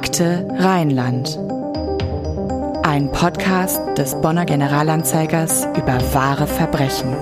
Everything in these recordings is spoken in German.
Akte Rheinland. Ein Podcast des Bonner Generalanzeigers über wahre Verbrechen.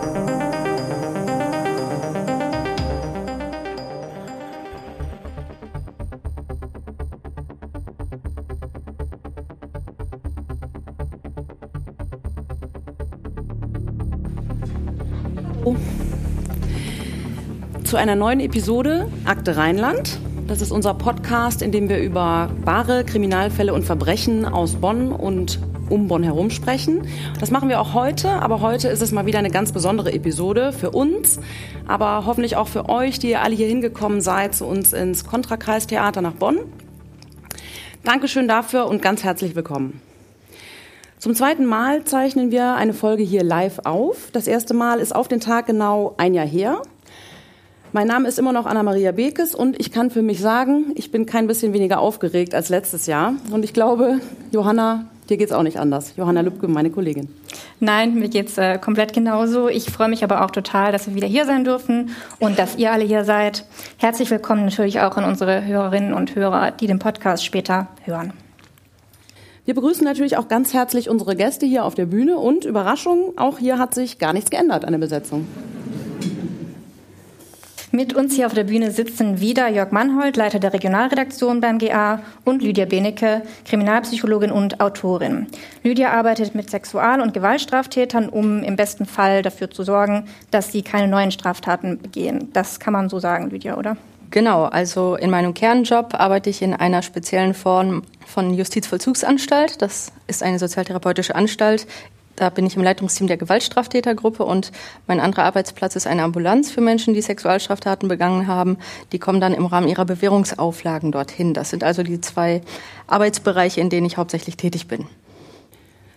Zu einer neuen Episode Akte Rheinland. Das ist unser Podcast, in dem wir über wahre Kriminalfälle und Verbrechen aus Bonn und um Bonn herum sprechen. Das machen wir auch heute, aber heute ist es mal wieder eine ganz besondere Episode für uns, aber hoffentlich auch für euch, die ihr alle hier hingekommen seid zu uns ins Kontrakreistheater nach Bonn. Dankeschön dafür und ganz herzlich willkommen. Zum zweiten Mal zeichnen wir eine Folge hier live auf. Das erste Mal ist auf den Tag genau ein Jahr her. Mein Name ist immer noch Anna-Maria Bekes und ich kann für mich sagen, ich bin kein bisschen weniger aufgeregt als letztes Jahr. Und ich glaube, Johanna, dir geht's auch nicht anders. Johanna Lübke, meine Kollegin. Nein, mir geht's äh, komplett genauso. Ich freue mich aber auch total, dass wir wieder hier sein dürfen und dass ihr alle hier seid. Herzlich willkommen natürlich auch an unsere Hörerinnen und Hörer, die den Podcast später hören. Wir begrüßen natürlich auch ganz herzlich unsere Gäste hier auf der Bühne und Überraschung, auch hier hat sich gar nichts geändert an der Besetzung. Mit uns hier auf der Bühne sitzen wieder Jörg Mannhold, Leiter der Regionalredaktion beim GA, und Lydia Benecke, Kriminalpsychologin und Autorin. Lydia arbeitet mit Sexual- und Gewaltstraftätern, um im besten Fall dafür zu sorgen, dass sie keine neuen Straftaten begehen. Das kann man so sagen, Lydia, oder? Genau, also in meinem Kernjob arbeite ich in einer speziellen Form von Justizvollzugsanstalt. Das ist eine sozialtherapeutische Anstalt, da bin ich im Leitungsteam der Gewaltstraftätergruppe und mein anderer Arbeitsplatz ist eine Ambulanz für Menschen, die Sexualstraftaten begangen haben. Die kommen dann im Rahmen ihrer Bewährungsauflagen dorthin. Das sind also die zwei Arbeitsbereiche, in denen ich hauptsächlich tätig bin.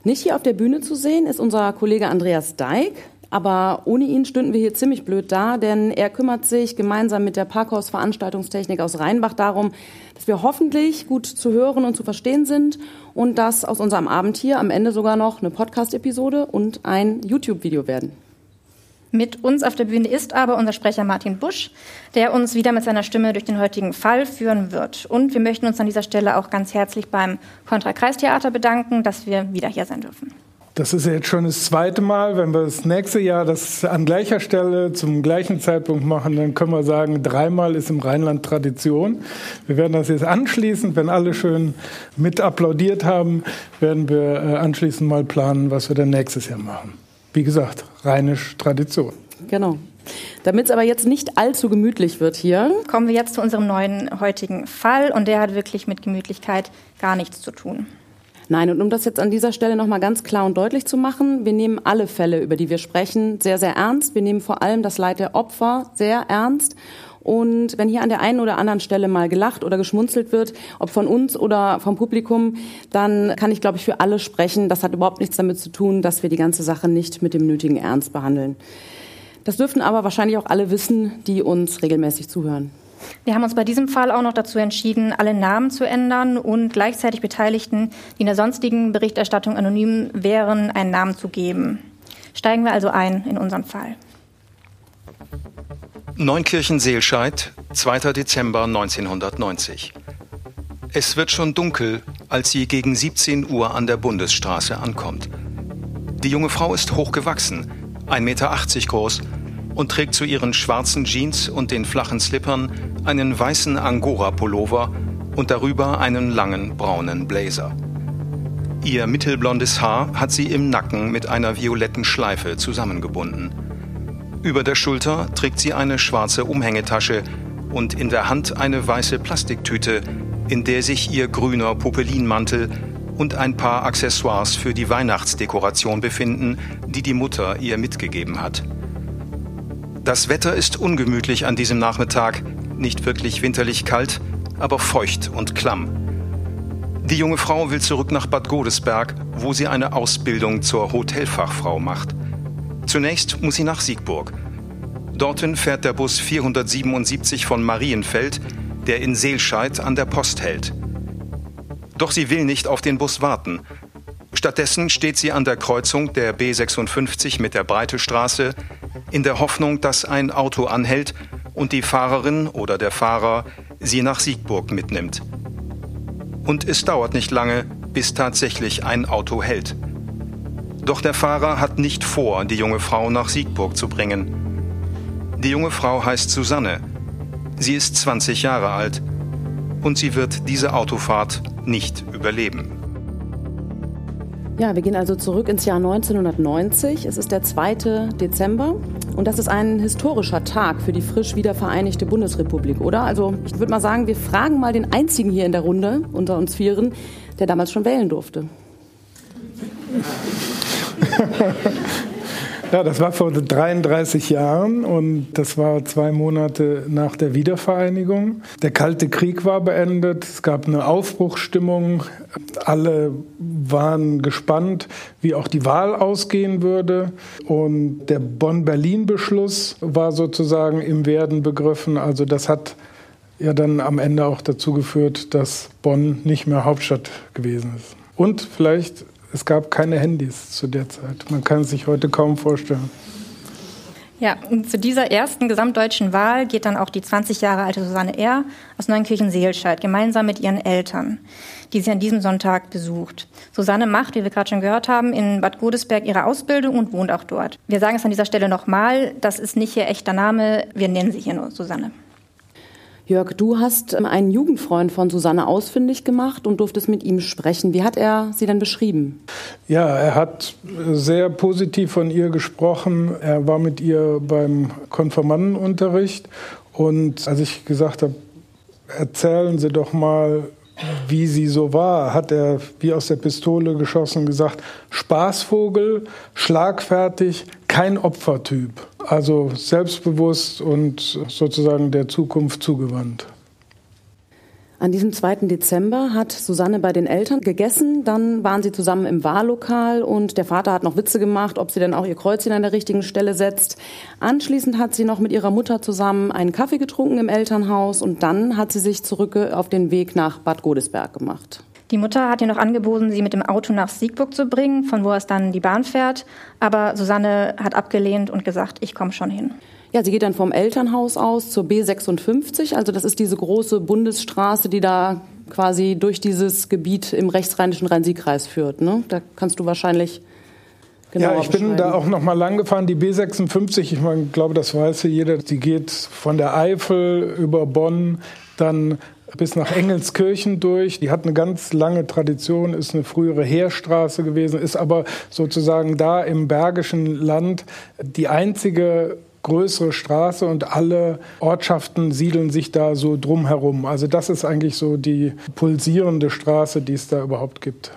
Nicht hier auf der Bühne zu sehen ist unser Kollege Andreas Deik. Aber ohne ihn stünden wir hier ziemlich blöd da, denn er kümmert sich gemeinsam mit der Parkhaus-Veranstaltungstechnik aus Rheinbach darum, dass wir hoffentlich gut zu hören und zu verstehen sind und dass aus unserem Abend hier am Ende sogar noch eine Podcast-Episode und ein YouTube-Video werden. Mit uns auf der Bühne ist aber unser Sprecher Martin Busch, der uns wieder mit seiner Stimme durch den heutigen Fall führen wird. Und wir möchten uns an dieser Stelle auch ganz herzlich beim Kontra-Kreistheater bedanken, dass wir wieder hier sein dürfen. Das ist jetzt schon das zweite Mal. Wenn wir das nächste Jahr das an gleicher Stelle zum gleichen Zeitpunkt machen, dann können wir sagen, dreimal ist im Rheinland Tradition. Wir werden das jetzt anschließend, wenn alle schön mit applaudiert haben, werden wir äh, anschließend mal planen, was wir dann nächstes Jahr machen. Wie gesagt, rheinisch Tradition. Genau. Damit es aber jetzt nicht allzu gemütlich wird hier, kommen wir jetzt zu unserem neuen heutigen Fall und der hat wirklich mit Gemütlichkeit gar nichts zu tun. Nein, und um das jetzt an dieser Stelle nochmal ganz klar und deutlich zu machen, wir nehmen alle Fälle, über die wir sprechen, sehr, sehr ernst. Wir nehmen vor allem das Leid der Opfer sehr ernst. Und wenn hier an der einen oder anderen Stelle mal gelacht oder geschmunzelt wird, ob von uns oder vom Publikum, dann kann ich, glaube ich, für alle sprechen. Das hat überhaupt nichts damit zu tun, dass wir die ganze Sache nicht mit dem nötigen Ernst behandeln. Das dürften aber wahrscheinlich auch alle wissen, die uns regelmäßig zuhören. Wir haben uns bei diesem Fall auch noch dazu entschieden, alle Namen zu ändern und gleichzeitig Beteiligten, die in der sonstigen Berichterstattung anonym wären, einen Namen zu geben. Steigen wir also ein in unseren Fall. Neunkirchen-Seelscheid, 2. Dezember 1990. Es wird schon dunkel, als sie gegen 17 Uhr an der Bundesstraße ankommt. Die junge Frau ist hochgewachsen, 1,80 Meter groß und trägt zu ihren schwarzen Jeans und den flachen Slippern einen weißen Angora-Pullover und darüber einen langen braunen Blazer. Ihr mittelblondes Haar hat sie im Nacken mit einer violetten Schleife zusammengebunden. Über der Schulter trägt sie eine schwarze Umhängetasche und in der Hand eine weiße Plastiktüte, in der sich ihr grüner Popelinmantel und ein paar Accessoires für die Weihnachtsdekoration befinden, die die Mutter ihr mitgegeben hat. Das Wetter ist ungemütlich an diesem Nachmittag, nicht wirklich winterlich kalt, aber feucht und klamm. Die junge Frau will zurück nach Bad Godesberg, wo sie eine Ausbildung zur Hotelfachfrau macht. Zunächst muss sie nach Siegburg. Dorthin fährt der Bus 477 von Marienfeld, der in Seelscheid an der Post hält. Doch sie will nicht auf den Bus warten. Stattdessen steht sie an der Kreuzung der B56 mit der Breitestraße, in der Hoffnung, dass ein Auto anhält und die Fahrerin oder der Fahrer sie nach Siegburg mitnimmt. Und es dauert nicht lange, bis tatsächlich ein Auto hält. Doch der Fahrer hat nicht vor, die junge Frau nach Siegburg zu bringen. Die junge Frau heißt Susanne. Sie ist 20 Jahre alt und sie wird diese Autofahrt nicht überleben. Ja, wir gehen also zurück ins Jahr 1990. Es ist der 2. Dezember und das ist ein historischer Tag für die frisch wiedervereinigte Bundesrepublik, oder? Also ich würde mal sagen, wir fragen mal den einzigen hier in der Runde unter uns Vieren, der damals schon wählen durfte. Ja, das war vor 33 Jahren und das war zwei Monate nach der Wiedervereinigung. Der Kalte Krieg war beendet, es gab eine Aufbruchsstimmung. Alle waren gespannt, wie auch die Wahl ausgehen würde. Und der Bonn-Berlin-Beschluss war sozusagen im Werden begriffen. Also das hat ja dann am Ende auch dazu geführt, dass Bonn nicht mehr Hauptstadt gewesen ist. Und vielleicht es gab keine Handys zu der Zeit. Man kann es sich heute kaum vorstellen. Ja, und zu dieser ersten gesamtdeutschen Wahl geht dann auch die 20 Jahre alte Susanne R. aus Neunkirchen-Seelscheid gemeinsam mit ihren Eltern, die sie an diesem Sonntag besucht. Susanne macht, wie wir gerade schon gehört haben, in Bad Godesberg ihre Ausbildung und wohnt auch dort. Wir sagen es an dieser Stelle nochmal, das ist nicht ihr echter Name, wir nennen sie hier nur Susanne. Jörg, du hast ähm, einen Jugendfreund von Susanne ausfindig gemacht und durftest mit ihm sprechen. Wie hat er sie denn beschrieben? Ja, er hat sehr positiv von ihr gesprochen. Er war mit ihr beim Konfirmandenunterricht und als ich gesagt habe, erzählen Sie doch mal, wie sie so war, hat er wie aus der Pistole geschossen gesagt, Spaßvogel, schlagfertig, kein Opfertyp. Also selbstbewusst und sozusagen der Zukunft zugewandt. An diesem 2. Dezember hat Susanne bei den Eltern gegessen, dann waren sie zusammen im Wahllokal und der Vater hat noch Witze gemacht, ob sie denn auch ihr Kreuzchen an der richtigen Stelle setzt. Anschließend hat sie noch mit ihrer Mutter zusammen einen Kaffee getrunken im Elternhaus und dann hat sie sich zurück auf den Weg nach Bad Godesberg gemacht. Die Mutter hat ihr noch angeboten, sie mit dem Auto nach Siegburg zu bringen, von wo aus dann die Bahn fährt. Aber Susanne hat abgelehnt und gesagt, ich komme schon hin. Ja, sie geht dann vom Elternhaus aus zur B56. Also das ist diese große Bundesstraße, die da quasi durch dieses Gebiet im rechtsrheinischen Rhein-Sieg-Kreis führt. Ne? Da kannst du wahrscheinlich Genau, ja, ich bin da auch noch mal lang gefahren. Die B56, ich meine, glaube, das weiß ja jeder. Die geht von der Eifel über Bonn, dann bis nach Engelskirchen durch. Die hat eine ganz lange Tradition, ist eine frühere Heerstraße gewesen, ist aber sozusagen da im Bergischen Land die einzige größere Straße und alle Ortschaften siedeln sich da so drumherum. Also das ist eigentlich so die pulsierende Straße, die es da überhaupt gibt.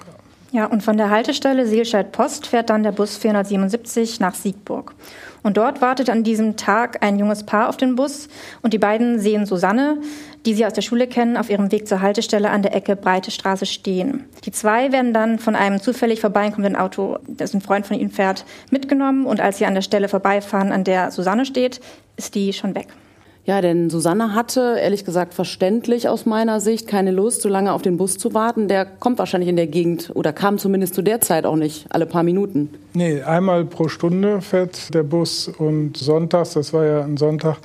Ja, und von der Haltestelle Seelscheid Post fährt dann der Bus 477 nach Siegburg. Und dort wartet an diesem Tag ein junges Paar auf den Bus und die beiden sehen Susanne, die sie aus der Schule kennen, auf ihrem Weg zur Haltestelle an der Ecke Breite Straße stehen. Die zwei werden dann von einem zufällig vorbeikommenden Auto, das ein Freund von ihnen fährt, mitgenommen und als sie an der Stelle vorbeifahren, an der Susanne steht, ist die schon weg. Ja, denn Susanne hatte, ehrlich gesagt, verständlich aus meiner Sicht keine Lust, so lange auf den Bus zu warten. Der kommt wahrscheinlich in der Gegend oder kam zumindest zu der Zeit auch nicht alle paar Minuten. Nee, einmal pro Stunde fährt der Bus und sonntags, das war ja ein Sonntag,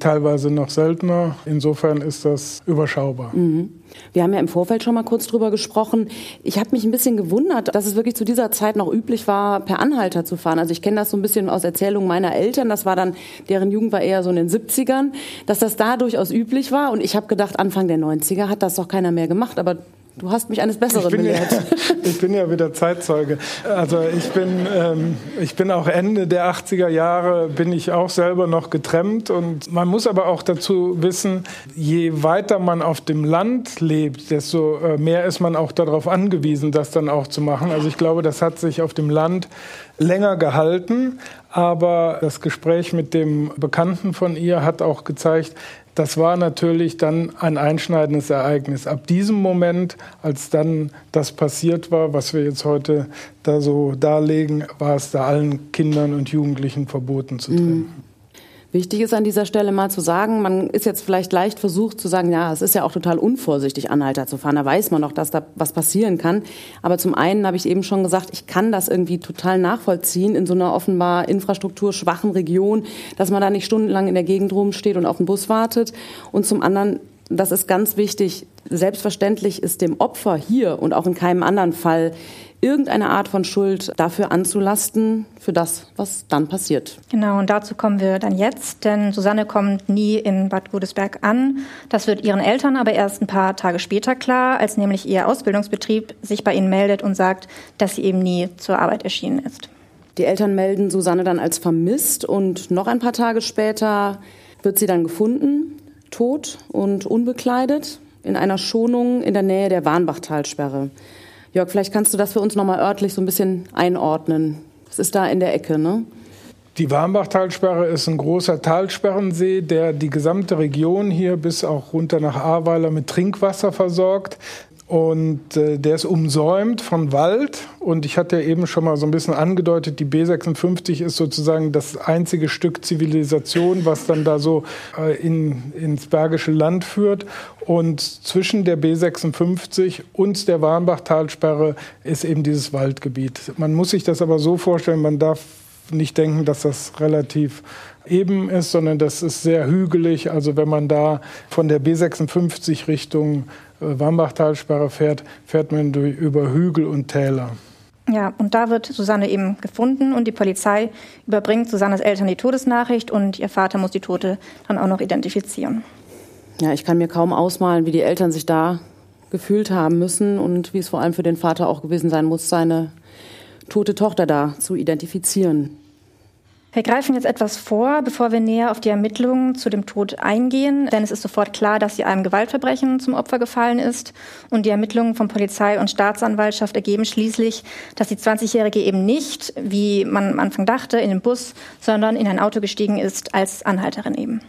teilweise noch seltener. Insofern ist das überschaubar. Mhm. Wir haben ja im Vorfeld schon mal kurz drüber gesprochen. Ich habe mich ein bisschen gewundert, dass es wirklich zu dieser Zeit noch üblich war, per Anhalter zu fahren. Also ich kenne das so ein bisschen aus Erzählungen meiner Eltern. Das war dann, deren Jugend war eher so in den 70ern, dass das da durchaus üblich war. Und ich habe gedacht, Anfang der 90er hat das doch keiner mehr gemacht. Aber Du hast mich eines Besseren belehrt. Ja, ich bin ja wieder Zeitzeuge. Also ich bin, ähm, ich bin auch Ende der 80er Jahre, bin ich auch selber noch getrennt. Und man muss aber auch dazu wissen, je weiter man auf dem Land lebt, desto äh, mehr ist man auch darauf angewiesen, das dann auch zu machen. Also ich glaube, das hat sich auf dem Land länger gehalten. Aber das Gespräch mit dem Bekannten von ihr hat auch gezeigt, das war natürlich dann ein einschneidendes Ereignis. Ab diesem Moment, als dann das passiert war, was wir jetzt heute da so darlegen, war es da allen Kindern und Jugendlichen verboten zu trennen. Wichtig ist an dieser Stelle mal zu sagen, man ist jetzt vielleicht leicht versucht zu sagen, ja, es ist ja auch total unvorsichtig, Anhalter zu fahren. Da weiß man noch, dass da was passieren kann. Aber zum einen habe ich eben schon gesagt, ich kann das irgendwie total nachvollziehen in so einer offenbar infrastrukturschwachen Region, dass man da nicht stundenlang in der Gegend rumsteht und auf den Bus wartet. Und zum anderen das ist ganz wichtig, selbstverständlich ist dem Opfer hier und auch in keinem anderen Fall irgendeine Art von Schuld dafür anzulasten, für das, was dann passiert. Genau, und dazu kommen wir dann jetzt, denn Susanne kommt nie in Bad Godesberg an. Das wird ihren Eltern aber erst ein paar Tage später klar, als nämlich ihr Ausbildungsbetrieb sich bei ihnen meldet und sagt, dass sie eben nie zur Arbeit erschienen ist. Die Eltern melden Susanne dann als vermisst und noch ein paar Tage später wird sie dann gefunden, tot und unbekleidet, in einer Schonung in der Nähe der Warnbachtalsperre. Jörg, vielleicht kannst du das für uns nochmal örtlich so ein bisschen einordnen. Das ist da in der Ecke, ne? Die Warmbachtalsperre ist ein großer Talsperrensee, der die gesamte Region hier bis auch runter nach Ahrweiler mit Trinkwasser versorgt. Und äh, der ist umsäumt von Wald. Und ich hatte ja eben schon mal so ein bisschen angedeutet, die B56 ist sozusagen das einzige Stück Zivilisation, was dann da so äh, in, ins Bergische Land führt. Und zwischen der B56 und der Warnbachtalsperre ist eben dieses Waldgebiet. Man muss sich das aber so vorstellen, man darf nicht denken, dass das relativ eben ist, sondern das ist sehr hügelig. Also wenn man da von der B56 Richtung Wambachtalsperre fährt, fährt man durch, über Hügel und Täler. Ja, und da wird Susanne eben gefunden und die Polizei überbringt Susannes Eltern die Todesnachricht und ihr Vater muss die Tote dann auch noch identifizieren. Ja, ich kann mir kaum ausmalen, wie die Eltern sich da gefühlt haben müssen und wie es vor allem für den Vater auch gewesen sein muss, seine tote Tochter da zu identifizieren. Wir greifen jetzt etwas vor, bevor wir näher auf die Ermittlungen zu dem Tod eingehen, denn es ist sofort klar, dass sie einem Gewaltverbrechen zum Opfer gefallen ist. Und die Ermittlungen von Polizei und Staatsanwaltschaft ergeben schließlich, dass die 20-Jährige eben nicht, wie man am Anfang dachte, in den Bus, sondern in ein Auto gestiegen ist als Anhalterin eben.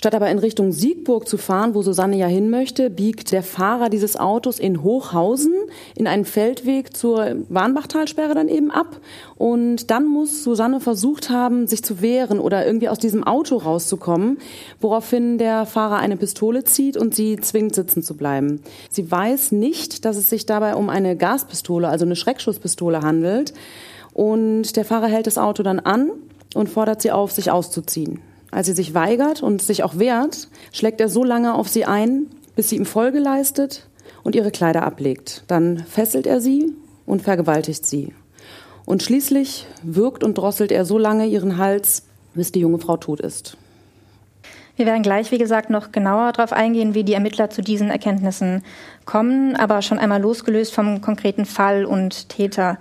Statt aber in Richtung Siegburg zu fahren, wo Susanne ja hin möchte, biegt der Fahrer dieses Autos in Hochhausen in einen Feldweg zur Warnbachtalsperre dann eben ab. Und dann muss Susanne versucht haben, sich zu wehren oder irgendwie aus diesem Auto rauszukommen, woraufhin der Fahrer eine Pistole zieht und sie zwingt, sitzen zu bleiben. Sie weiß nicht, dass es sich dabei um eine Gaspistole, also eine Schreckschusspistole handelt. Und der Fahrer hält das Auto dann an und fordert sie auf, sich auszuziehen. Als sie sich weigert und sich auch wehrt, schlägt er so lange auf sie ein, bis sie ihm Folge leistet und ihre Kleider ablegt. Dann fesselt er sie und vergewaltigt sie. Und schließlich wirkt und drosselt er so lange ihren Hals, bis die junge Frau tot ist. Wir werden gleich, wie gesagt, noch genauer darauf eingehen, wie die Ermittler zu diesen Erkenntnissen kommen, aber schon einmal losgelöst vom konkreten Fall und Täter.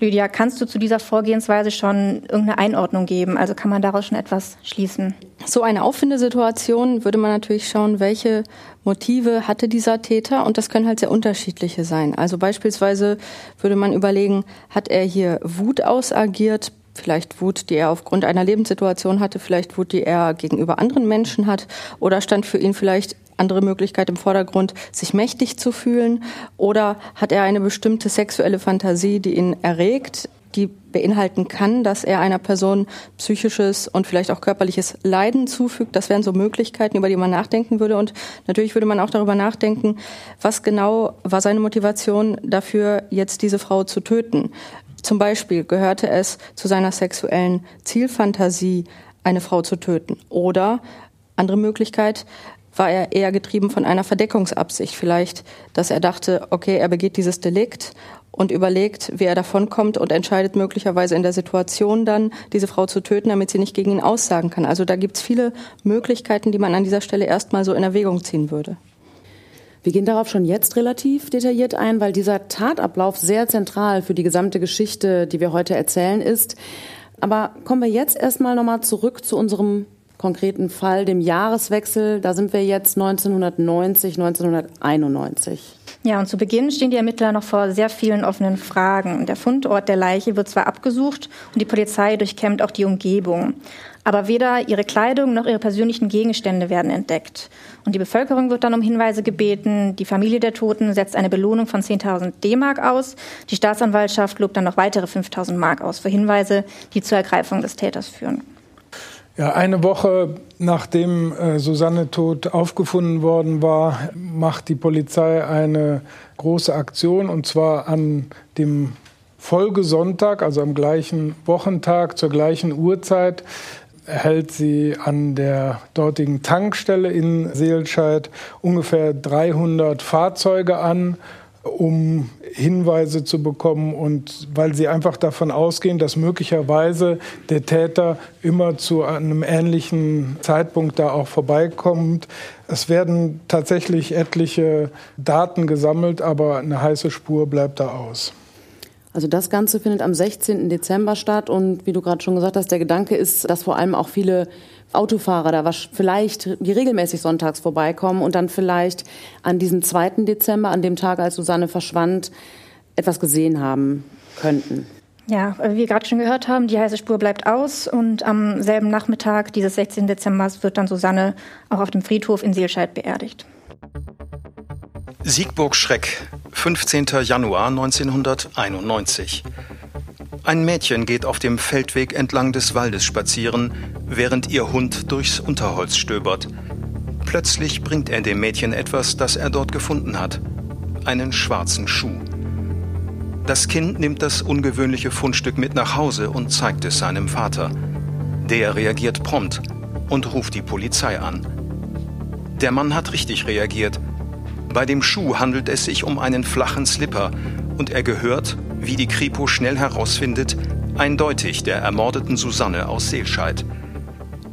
Lydia, kannst du zu dieser Vorgehensweise schon irgendeine Einordnung geben? Also kann man daraus schon etwas schließen? So eine Auffindesituation würde man natürlich schauen, welche Motive hatte dieser Täter und das können halt sehr unterschiedliche sein. Also beispielsweise würde man überlegen, hat er hier Wut ausagiert, vielleicht Wut, die er aufgrund einer Lebenssituation hatte, vielleicht Wut, die er gegenüber anderen Menschen hat, oder stand für ihn vielleicht andere Möglichkeit im Vordergrund, sich mächtig zu fühlen, oder hat er eine bestimmte sexuelle Fantasie, die ihn erregt, die beinhalten kann, dass er einer Person psychisches und vielleicht auch körperliches Leiden zufügt. Das wären so Möglichkeiten, über die man nachdenken würde. Und natürlich würde man auch darüber nachdenken, was genau war seine Motivation dafür, jetzt diese Frau zu töten. Zum Beispiel gehörte es zu seiner sexuellen Zielfantasie, eine Frau zu töten. Oder, andere Möglichkeit, war er eher getrieben von einer Verdeckungsabsicht. Vielleicht, dass er dachte, okay, er begeht dieses Delikt und überlegt, wie er davonkommt und entscheidet möglicherweise in der Situation dann, diese Frau zu töten, damit sie nicht gegen ihn aussagen kann. Also da gibt's viele Möglichkeiten, die man an dieser Stelle erstmal so in Erwägung ziehen würde. Wir gehen darauf schon jetzt relativ detailliert ein, weil dieser Tatablauf sehr zentral für die gesamte Geschichte, die wir heute erzählen, ist. Aber kommen wir jetzt erstmal nochmal zurück zu unserem konkreten Fall, dem Jahreswechsel. Da sind wir jetzt 1990, 1991. Ja, und zu Beginn stehen die Ermittler noch vor sehr vielen offenen Fragen. Der Fundort der Leiche wird zwar abgesucht und die Polizei durchkämmt auch die Umgebung. Aber weder ihre Kleidung noch ihre persönlichen Gegenstände werden entdeckt. Und die Bevölkerung wird dann um Hinweise gebeten. Die Familie der Toten setzt eine Belohnung von 10.000 D-Mark aus. Die Staatsanwaltschaft lobt dann noch weitere 5.000 Mark aus für Hinweise, die zur Ergreifung des Täters führen. Ja, eine Woche nachdem äh, Susanne tot aufgefunden worden war, macht die Polizei eine große Aktion und zwar an dem Folgesonntag, also am gleichen Wochentag zur gleichen Uhrzeit, hält sie an der dortigen Tankstelle in Seelscheid ungefähr 300 Fahrzeuge an um Hinweise zu bekommen und weil sie einfach davon ausgehen, dass möglicherweise der Täter immer zu einem ähnlichen Zeitpunkt da auch vorbeikommt. Es werden tatsächlich etliche Daten gesammelt, aber eine heiße Spur bleibt da aus. Also das Ganze findet am 16. Dezember statt und wie du gerade schon gesagt hast, der Gedanke ist, dass vor allem auch viele Autofahrer da was vielleicht, die regelmäßig sonntags vorbeikommen und dann vielleicht an diesem 2. Dezember, an dem Tag, als Susanne verschwand, etwas gesehen haben könnten. Ja, wie wir gerade schon gehört haben, die heiße Spur bleibt aus und am selben Nachmittag dieses 16. Dezember wird dann Susanne auch auf dem Friedhof in Seelscheid beerdigt. Siegburg Schreck, 15. Januar 1991. Ein Mädchen geht auf dem Feldweg entlang des Waldes spazieren, während ihr Hund durchs Unterholz stöbert. Plötzlich bringt er dem Mädchen etwas, das er dort gefunden hat. Einen schwarzen Schuh. Das Kind nimmt das ungewöhnliche Fundstück mit nach Hause und zeigt es seinem Vater. Der reagiert prompt und ruft die Polizei an. Der Mann hat richtig reagiert. Bei dem Schuh handelt es sich um einen flachen Slipper und er gehört, wie die Kripo schnell herausfindet, eindeutig der ermordeten Susanne aus Seelscheid.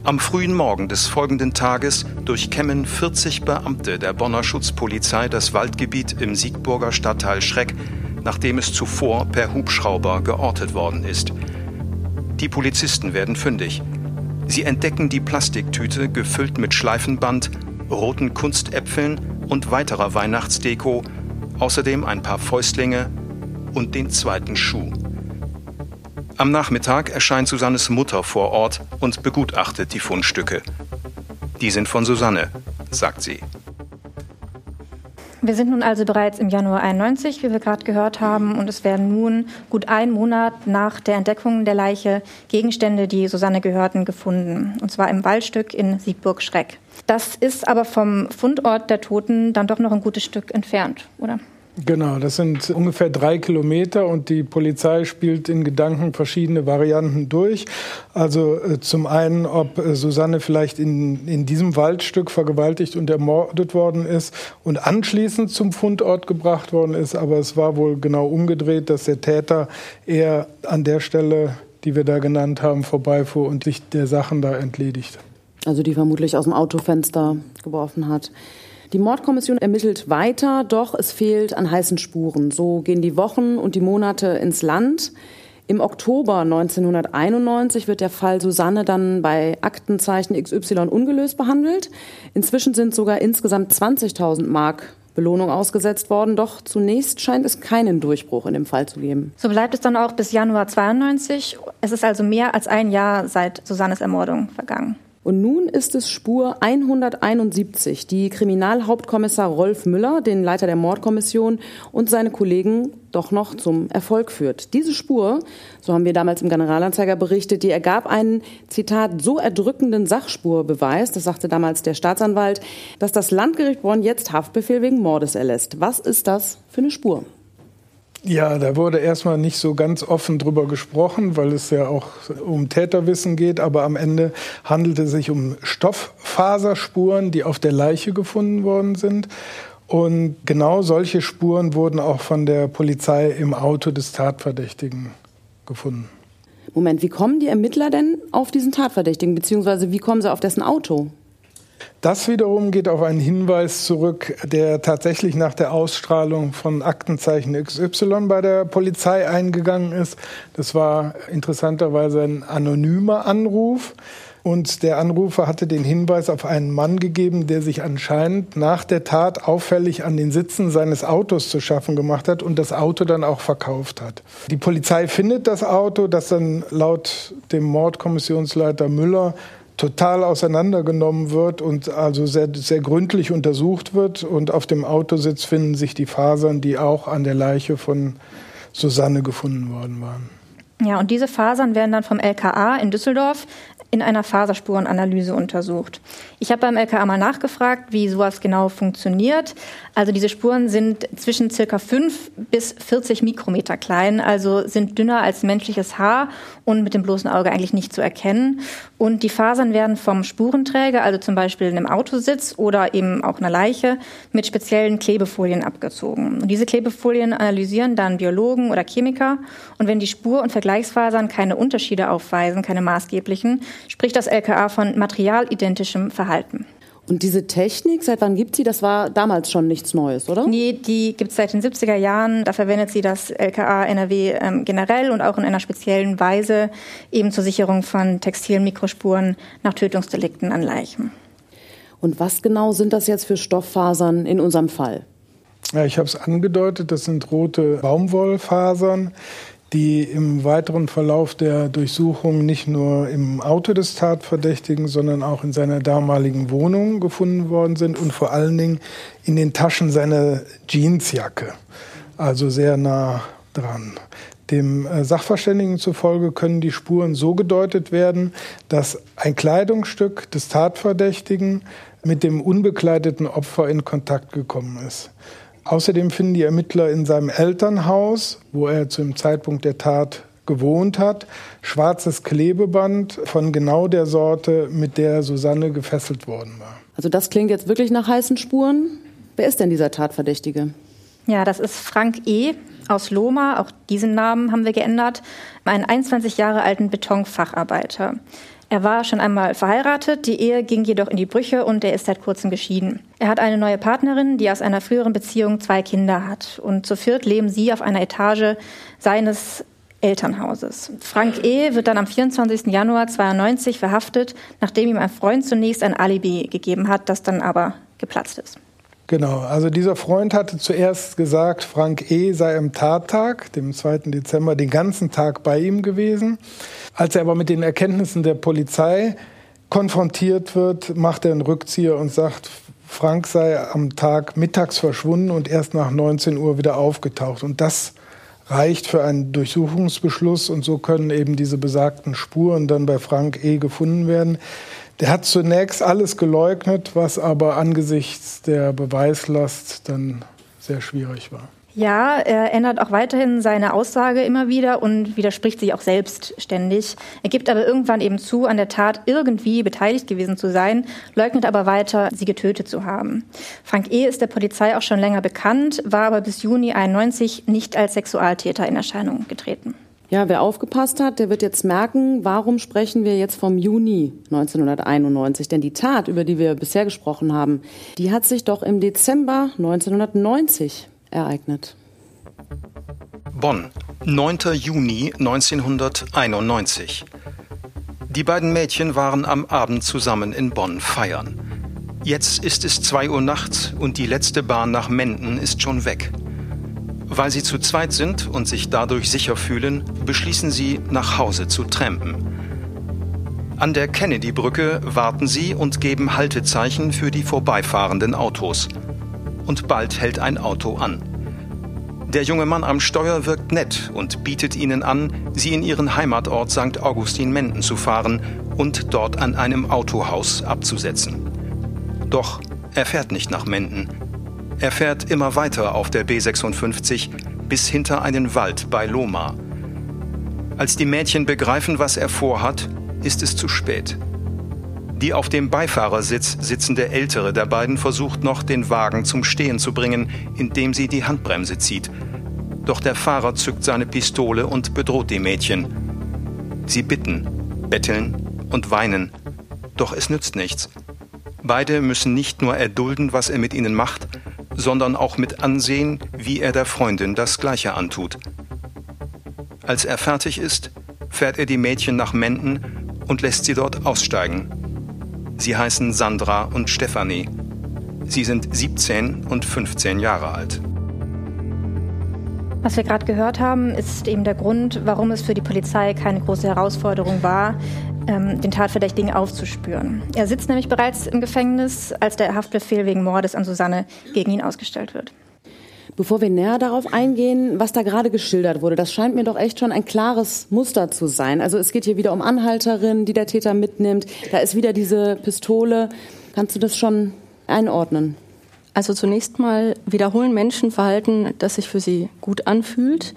Am frühen Morgen des folgenden Tages durchkämmen 40 Beamte der Bonner Schutzpolizei das Waldgebiet im Siegburger Stadtteil Schreck, nachdem es zuvor per Hubschrauber geortet worden ist. Die Polizisten werden fündig. Sie entdecken die Plastiktüte gefüllt mit Schleifenband, roten Kunstäpfeln und weiterer Weihnachtsdeko, außerdem ein paar Fäustlinge, und den zweiten Schuh. Am Nachmittag erscheint Susannes Mutter vor Ort und begutachtet die Fundstücke. Die sind von Susanne, sagt sie. Wir sind nun also bereits im Januar 91, wie wir gerade gehört haben, und es werden nun gut einen Monat nach der Entdeckung der Leiche Gegenstände, die Susanne gehörten, gefunden. Und zwar im Waldstück in Siegburg-Schreck. Das ist aber vom Fundort der Toten dann doch noch ein gutes Stück entfernt, oder? Genau, das sind ungefähr drei Kilometer und die Polizei spielt in Gedanken verschiedene Varianten durch. Also äh, zum einen, ob äh, Susanne vielleicht in, in diesem Waldstück vergewaltigt und ermordet worden ist und anschließend zum Fundort gebracht worden ist. Aber es war wohl genau umgedreht, dass der Täter eher an der Stelle, die wir da genannt haben, vorbeifuhr und sich der Sachen da entledigt. Also die vermutlich aus dem Autofenster geworfen hat. Die Mordkommission ermittelt weiter, doch es fehlt an heißen Spuren. So gehen die Wochen und die Monate ins Land. Im Oktober 1991 wird der Fall Susanne dann bei Aktenzeichen XY ungelöst behandelt. Inzwischen sind sogar insgesamt 20.000 Mark Belohnung ausgesetzt worden. Doch zunächst scheint es keinen Durchbruch in dem Fall zu geben. So bleibt es dann auch bis Januar 92. Es ist also mehr als ein Jahr seit Susannes Ermordung vergangen. Und nun ist es Spur 171, die Kriminalhauptkommissar Rolf Müller, den Leiter der Mordkommission und seine Kollegen doch noch zum Erfolg führt. Diese Spur, so haben wir damals im Generalanzeiger berichtet, die ergab einen, Zitat, so erdrückenden Sachspurbeweis, das sagte damals der Staatsanwalt, dass das Landgericht Bonn jetzt Haftbefehl wegen Mordes erlässt. Was ist das für eine Spur? Ja, da wurde erstmal nicht so ganz offen drüber gesprochen, weil es ja auch um Täterwissen geht. Aber am Ende handelte es sich um Stofffaserspuren, die auf der Leiche gefunden worden sind. Und genau solche Spuren wurden auch von der Polizei im Auto des Tatverdächtigen gefunden. Moment, wie kommen die Ermittler denn auf diesen Tatverdächtigen, beziehungsweise wie kommen sie auf dessen Auto? Das wiederum geht auf einen Hinweis zurück, der tatsächlich nach der Ausstrahlung von Aktenzeichen XY bei der Polizei eingegangen ist. Das war interessanterweise ein anonymer Anruf. Und der Anrufer hatte den Hinweis auf einen Mann gegeben, der sich anscheinend nach der Tat auffällig an den Sitzen seines Autos zu schaffen gemacht hat und das Auto dann auch verkauft hat. Die Polizei findet das Auto, das dann laut dem Mordkommissionsleiter Müller total auseinandergenommen wird und also sehr, sehr gründlich untersucht wird. Und auf dem Autositz finden sich die Fasern, die auch an der Leiche von Susanne gefunden worden waren. Ja, und diese Fasern werden dann vom LKA in Düsseldorf in einer Faserspurenanalyse untersucht. Ich habe beim LKA mal nachgefragt, wie sowas genau funktioniert. Also diese Spuren sind zwischen circa 5 bis 40 Mikrometer klein, also sind dünner als menschliches Haar und mit dem bloßen Auge eigentlich nicht zu erkennen. Und die Fasern werden vom Spurenträger, also zum Beispiel einem Autositz oder eben auch einer Leiche, mit speziellen Klebefolien abgezogen. Und diese Klebefolien analysieren dann Biologen oder Chemiker. Und wenn die Spur- und Vergleichsfasern keine Unterschiede aufweisen, keine maßgeblichen, spricht das LKA von materialidentischem Verhalten. Und diese Technik, seit wann gibt sie? Das war damals schon nichts Neues, oder? Nee, die gibt es seit den 70er Jahren. Da verwendet sie das LKA NRW ähm, generell und auch in einer speziellen Weise eben zur Sicherung von textilen Mikrospuren nach Tötungsdelikten an Leichen. Und was genau sind das jetzt für Stofffasern in unserem Fall? Ja, ich habe es angedeutet, das sind rote Baumwollfasern, die im weiteren Verlauf der Durchsuchung nicht nur im Auto des Tatverdächtigen, sondern auch in seiner damaligen Wohnung gefunden worden sind und vor allen Dingen in den Taschen seiner Jeansjacke, also sehr nah dran. Dem äh, Sachverständigen zufolge können die Spuren so gedeutet werden, dass ein Kleidungsstück des Tatverdächtigen mit dem unbekleideten Opfer in Kontakt gekommen ist. Außerdem finden die Ermittler in seinem Elternhaus, wo er zu dem Zeitpunkt der Tat gewohnt hat, schwarzes Klebeband von genau der Sorte, mit der Susanne gefesselt worden war. Also das klingt jetzt wirklich nach heißen Spuren. Wer ist denn dieser Tatverdächtige? Ja, das ist Frank E. aus Loma. Auch diesen Namen haben wir geändert. Einen 21 Jahre alten Betonfacharbeiter. Er war schon einmal verheiratet, die Ehe ging jedoch in die Brüche und er ist seit kurzem geschieden. Er hat eine neue Partnerin, die aus einer früheren Beziehung zwei Kinder hat. Und zu viert leben sie auf einer Etage seines Elternhauses. Frank E. wird dann am 24. Januar 92 verhaftet, nachdem ihm ein Freund zunächst ein Alibi gegeben hat, das dann aber geplatzt ist. Genau, also dieser Freund hatte zuerst gesagt, Frank E. sei am Tattag, dem 2. Dezember, den ganzen Tag bei ihm gewesen. Als er aber mit den Erkenntnissen der Polizei konfrontiert wird, macht er einen Rückzieher und sagt, Frank sei am Tag mittags verschwunden und erst nach 19 Uhr wieder aufgetaucht. Und das reicht für einen Durchsuchungsbeschluss und so können eben diese besagten Spuren dann bei Frank E. gefunden werden. Der hat zunächst alles geleugnet, was aber angesichts der Beweislast dann sehr schwierig war. Ja, er ändert auch weiterhin seine Aussage immer wieder und widerspricht sich auch selbst ständig. Er gibt aber irgendwann eben zu, an der Tat irgendwie beteiligt gewesen zu sein, leugnet aber weiter, sie getötet zu haben. Frank E. ist der Polizei auch schon länger bekannt, war aber bis Juni 91 nicht als Sexualtäter in Erscheinung getreten. Ja, wer aufgepasst hat, der wird jetzt merken, warum sprechen wir jetzt vom Juni 1991? Denn die Tat, über die wir bisher gesprochen haben, die hat sich doch im Dezember 1990 ereignet. Bonn, 9. Juni 1991. Die beiden Mädchen waren am Abend zusammen in Bonn feiern. Jetzt ist es 2 Uhr nachts und die letzte Bahn nach Menden ist schon weg. Weil sie zu zweit sind und sich dadurch sicher fühlen, beschließen sie, nach Hause zu trampen. An der Kennedy-Brücke warten sie und geben Haltezeichen für die vorbeifahrenden Autos. Und bald hält ein Auto an. Der junge Mann am Steuer wirkt nett und bietet ihnen an, sie in ihren Heimatort St. Augustin-Menden zu fahren und dort an einem Autohaus abzusetzen. Doch er fährt nicht nach Menden, er fährt immer weiter auf der B56 bis hinter einen Wald bei Loma. Als die Mädchen begreifen, was er vorhat, ist es zu spät. Die auf dem Beifahrersitz sitzende ältere der beiden versucht noch, den Wagen zum Stehen zu bringen, indem sie die Handbremse zieht. Doch der Fahrer zückt seine Pistole und bedroht die Mädchen. Sie bitten, betteln und weinen. Doch es nützt nichts. Beide müssen nicht nur erdulden, was er mit ihnen macht, sondern auch mit ansehen, wie er der Freundin das Gleiche antut. Als er fertig ist, fährt er die Mädchen nach Menden und lässt sie dort aussteigen. Sie heißen Sandra und Stefanie. Sie sind 17 und 15 Jahre alt. Was wir gerade gehört haben, ist eben der Grund, warum es für die Polizei keine große Herausforderung war, ähm, den Tatverdächtigen aufzuspüren. Er sitzt nämlich bereits im Gefängnis, als der Haftbefehl wegen Mordes an Susanne gegen ihn ausgestellt wird. Bevor wir näher darauf eingehen, was da gerade geschildert wurde, das scheint mir doch echt schon ein klares Muster zu sein. Also es geht hier wieder um Anhalterin, die der Täter mitnimmt. Da ist wieder diese Pistole. Kannst du das schon einordnen? Also zunächst mal wiederholen Menschen Verhalten, das sich für sie gut anfühlt.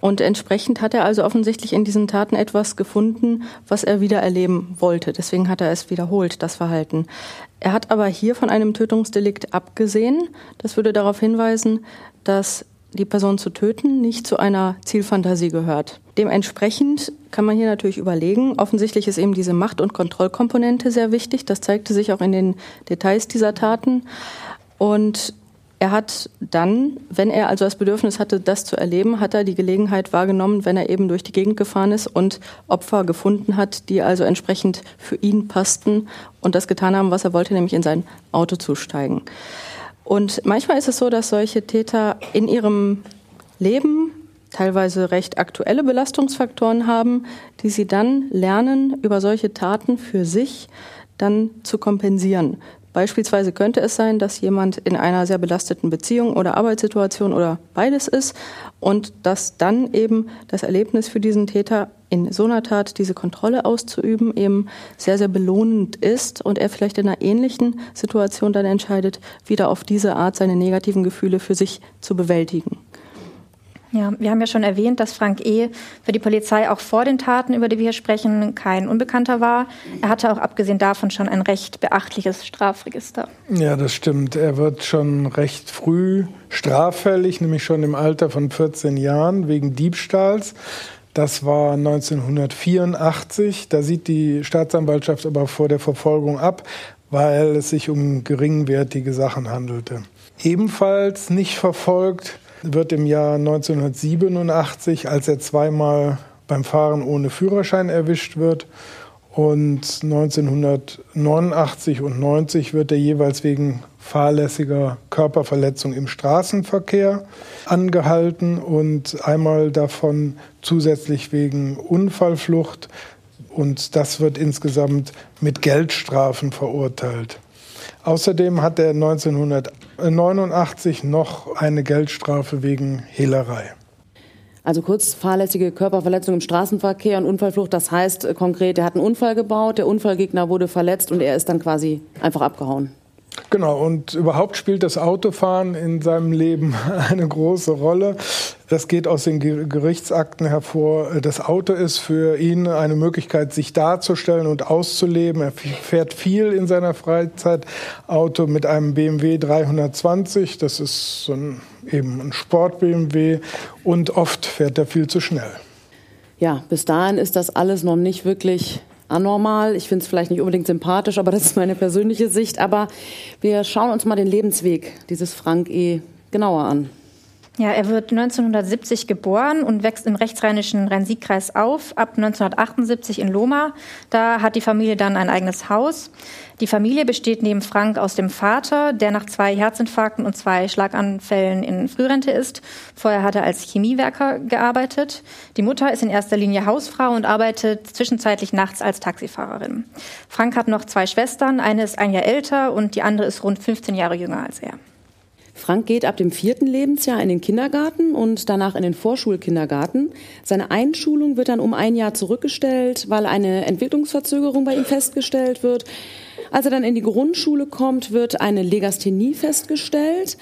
Und entsprechend hat er also offensichtlich in diesen Taten etwas gefunden, was er wieder erleben wollte. Deswegen hat er es wiederholt, das Verhalten. Er hat aber hier von einem Tötungsdelikt abgesehen. Das würde darauf hinweisen, dass die Person zu töten nicht zu einer Zielfantasie gehört. Dementsprechend kann man hier natürlich überlegen. Offensichtlich ist eben diese Macht- und Kontrollkomponente sehr wichtig. Das zeigte sich auch in den Details dieser Taten. Und er hat dann, wenn er also das Bedürfnis hatte, das zu erleben, hat er die Gelegenheit wahrgenommen, wenn er eben durch die Gegend gefahren ist und Opfer gefunden hat, die also entsprechend für ihn passten und das getan haben, was er wollte, nämlich in sein Auto zu steigen. Und manchmal ist es so, dass solche Täter in ihrem Leben teilweise recht aktuelle Belastungsfaktoren haben, die sie dann lernen, über solche Taten für sich dann zu kompensieren. Beispielsweise könnte es sein, dass jemand in einer sehr belasteten Beziehung oder Arbeitssituation oder beides ist und dass dann eben das Erlebnis für diesen Täter in so einer Tat diese Kontrolle auszuüben eben sehr, sehr belohnend ist und er vielleicht in einer ähnlichen Situation dann entscheidet, wieder auf diese Art seine negativen Gefühle für sich zu bewältigen. Ja, wir haben ja schon erwähnt, dass Frank E. für die Polizei auch vor den Taten, über die wir hier sprechen, kein Unbekannter war. Er hatte auch abgesehen davon schon ein recht beachtliches Strafregister. Ja, das stimmt. Er wird schon recht früh straffällig, nämlich schon im Alter von 14 Jahren wegen Diebstahls. Das war 1984. Da sieht die Staatsanwaltschaft aber vor der Verfolgung ab, weil es sich um geringwertige Sachen handelte. Ebenfalls nicht verfolgt wird im Jahr 1987, als er zweimal beim Fahren ohne Führerschein erwischt wird. Und 1989 und 90 wird er jeweils wegen fahrlässiger Körperverletzung im Straßenverkehr angehalten und einmal davon zusätzlich wegen Unfallflucht. Und das wird insgesamt mit Geldstrafen verurteilt. Außerdem hat er 1989 noch eine Geldstrafe wegen Hehlerei. Also kurz fahrlässige Körperverletzung im Straßenverkehr und Unfallflucht, das heißt äh, konkret, er hat einen Unfall gebaut, der Unfallgegner wurde verletzt und er ist dann quasi einfach abgehauen. Genau, und überhaupt spielt das Autofahren in seinem Leben eine große Rolle. Das geht aus den Gerichtsakten hervor. Das Auto ist für ihn eine Möglichkeit, sich darzustellen und auszuleben. Er fährt viel in seiner Freizeit Auto mit einem BMW 320. Das ist so ein, eben ein Sport-BMW. Und oft fährt er viel zu schnell. Ja, bis dahin ist das alles noch nicht wirklich anormal. Ich finde es vielleicht nicht unbedingt sympathisch, aber das ist meine persönliche Sicht. Aber wir schauen uns mal den Lebensweg dieses Frank E. genauer an. Ja, er wird 1970 geboren und wächst im rechtsrheinischen Rhein-Sieg-Kreis auf, ab 1978 in Lohmar. Da hat die Familie dann ein eigenes Haus. Die Familie besteht neben Frank aus dem Vater, der nach zwei Herzinfarkten und zwei Schlaganfällen in Frührente ist. Vorher hat er als Chemiewerker gearbeitet. Die Mutter ist in erster Linie Hausfrau und arbeitet zwischenzeitlich nachts als Taxifahrerin. Frank hat noch zwei Schwestern, eine ist ein Jahr älter und die andere ist rund 15 Jahre jünger als er. Frank geht ab dem vierten Lebensjahr in den Kindergarten und danach in den Vorschulkindergarten. Seine Einschulung wird dann um ein Jahr zurückgestellt, weil eine Entwicklungsverzögerung bei ihm festgestellt wird. Als er dann in die Grundschule kommt, wird eine Legasthenie festgestellt.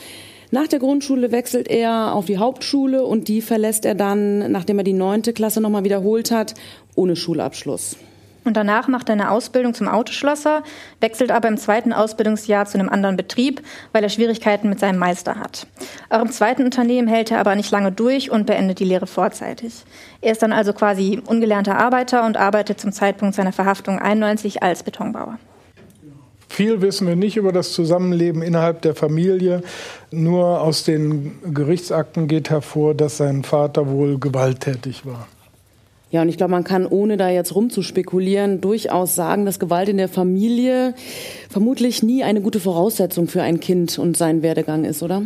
Nach der Grundschule wechselt er auf die Hauptschule und die verlässt er dann, nachdem er die neunte Klasse nochmal wiederholt hat, ohne Schulabschluss. Und danach macht er eine Ausbildung zum Autoschlosser, wechselt aber im zweiten Ausbildungsjahr zu einem anderen Betrieb, weil er Schwierigkeiten mit seinem Meister hat. Auch im zweiten Unternehmen hält er aber nicht lange durch und beendet die Lehre vorzeitig. Er ist dann also quasi ungelernter Arbeiter und arbeitet zum Zeitpunkt seiner Verhaftung 91 als Betonbauer. Viel wissen wir nicht über das Zusammenleben innerhalb der Familie. Nur aus den Gerichtsakten geht hervor, dass sein Vater wohl gewalttätig war. Ja, und ich glaube, man kann, ohne da jetzt rumzuspekulieren, durchaus sagen, dass Gewalt in der Familie vermutlich nie eine gute Voraussetzung für ein Kind und seinen Werdegang ist, oder?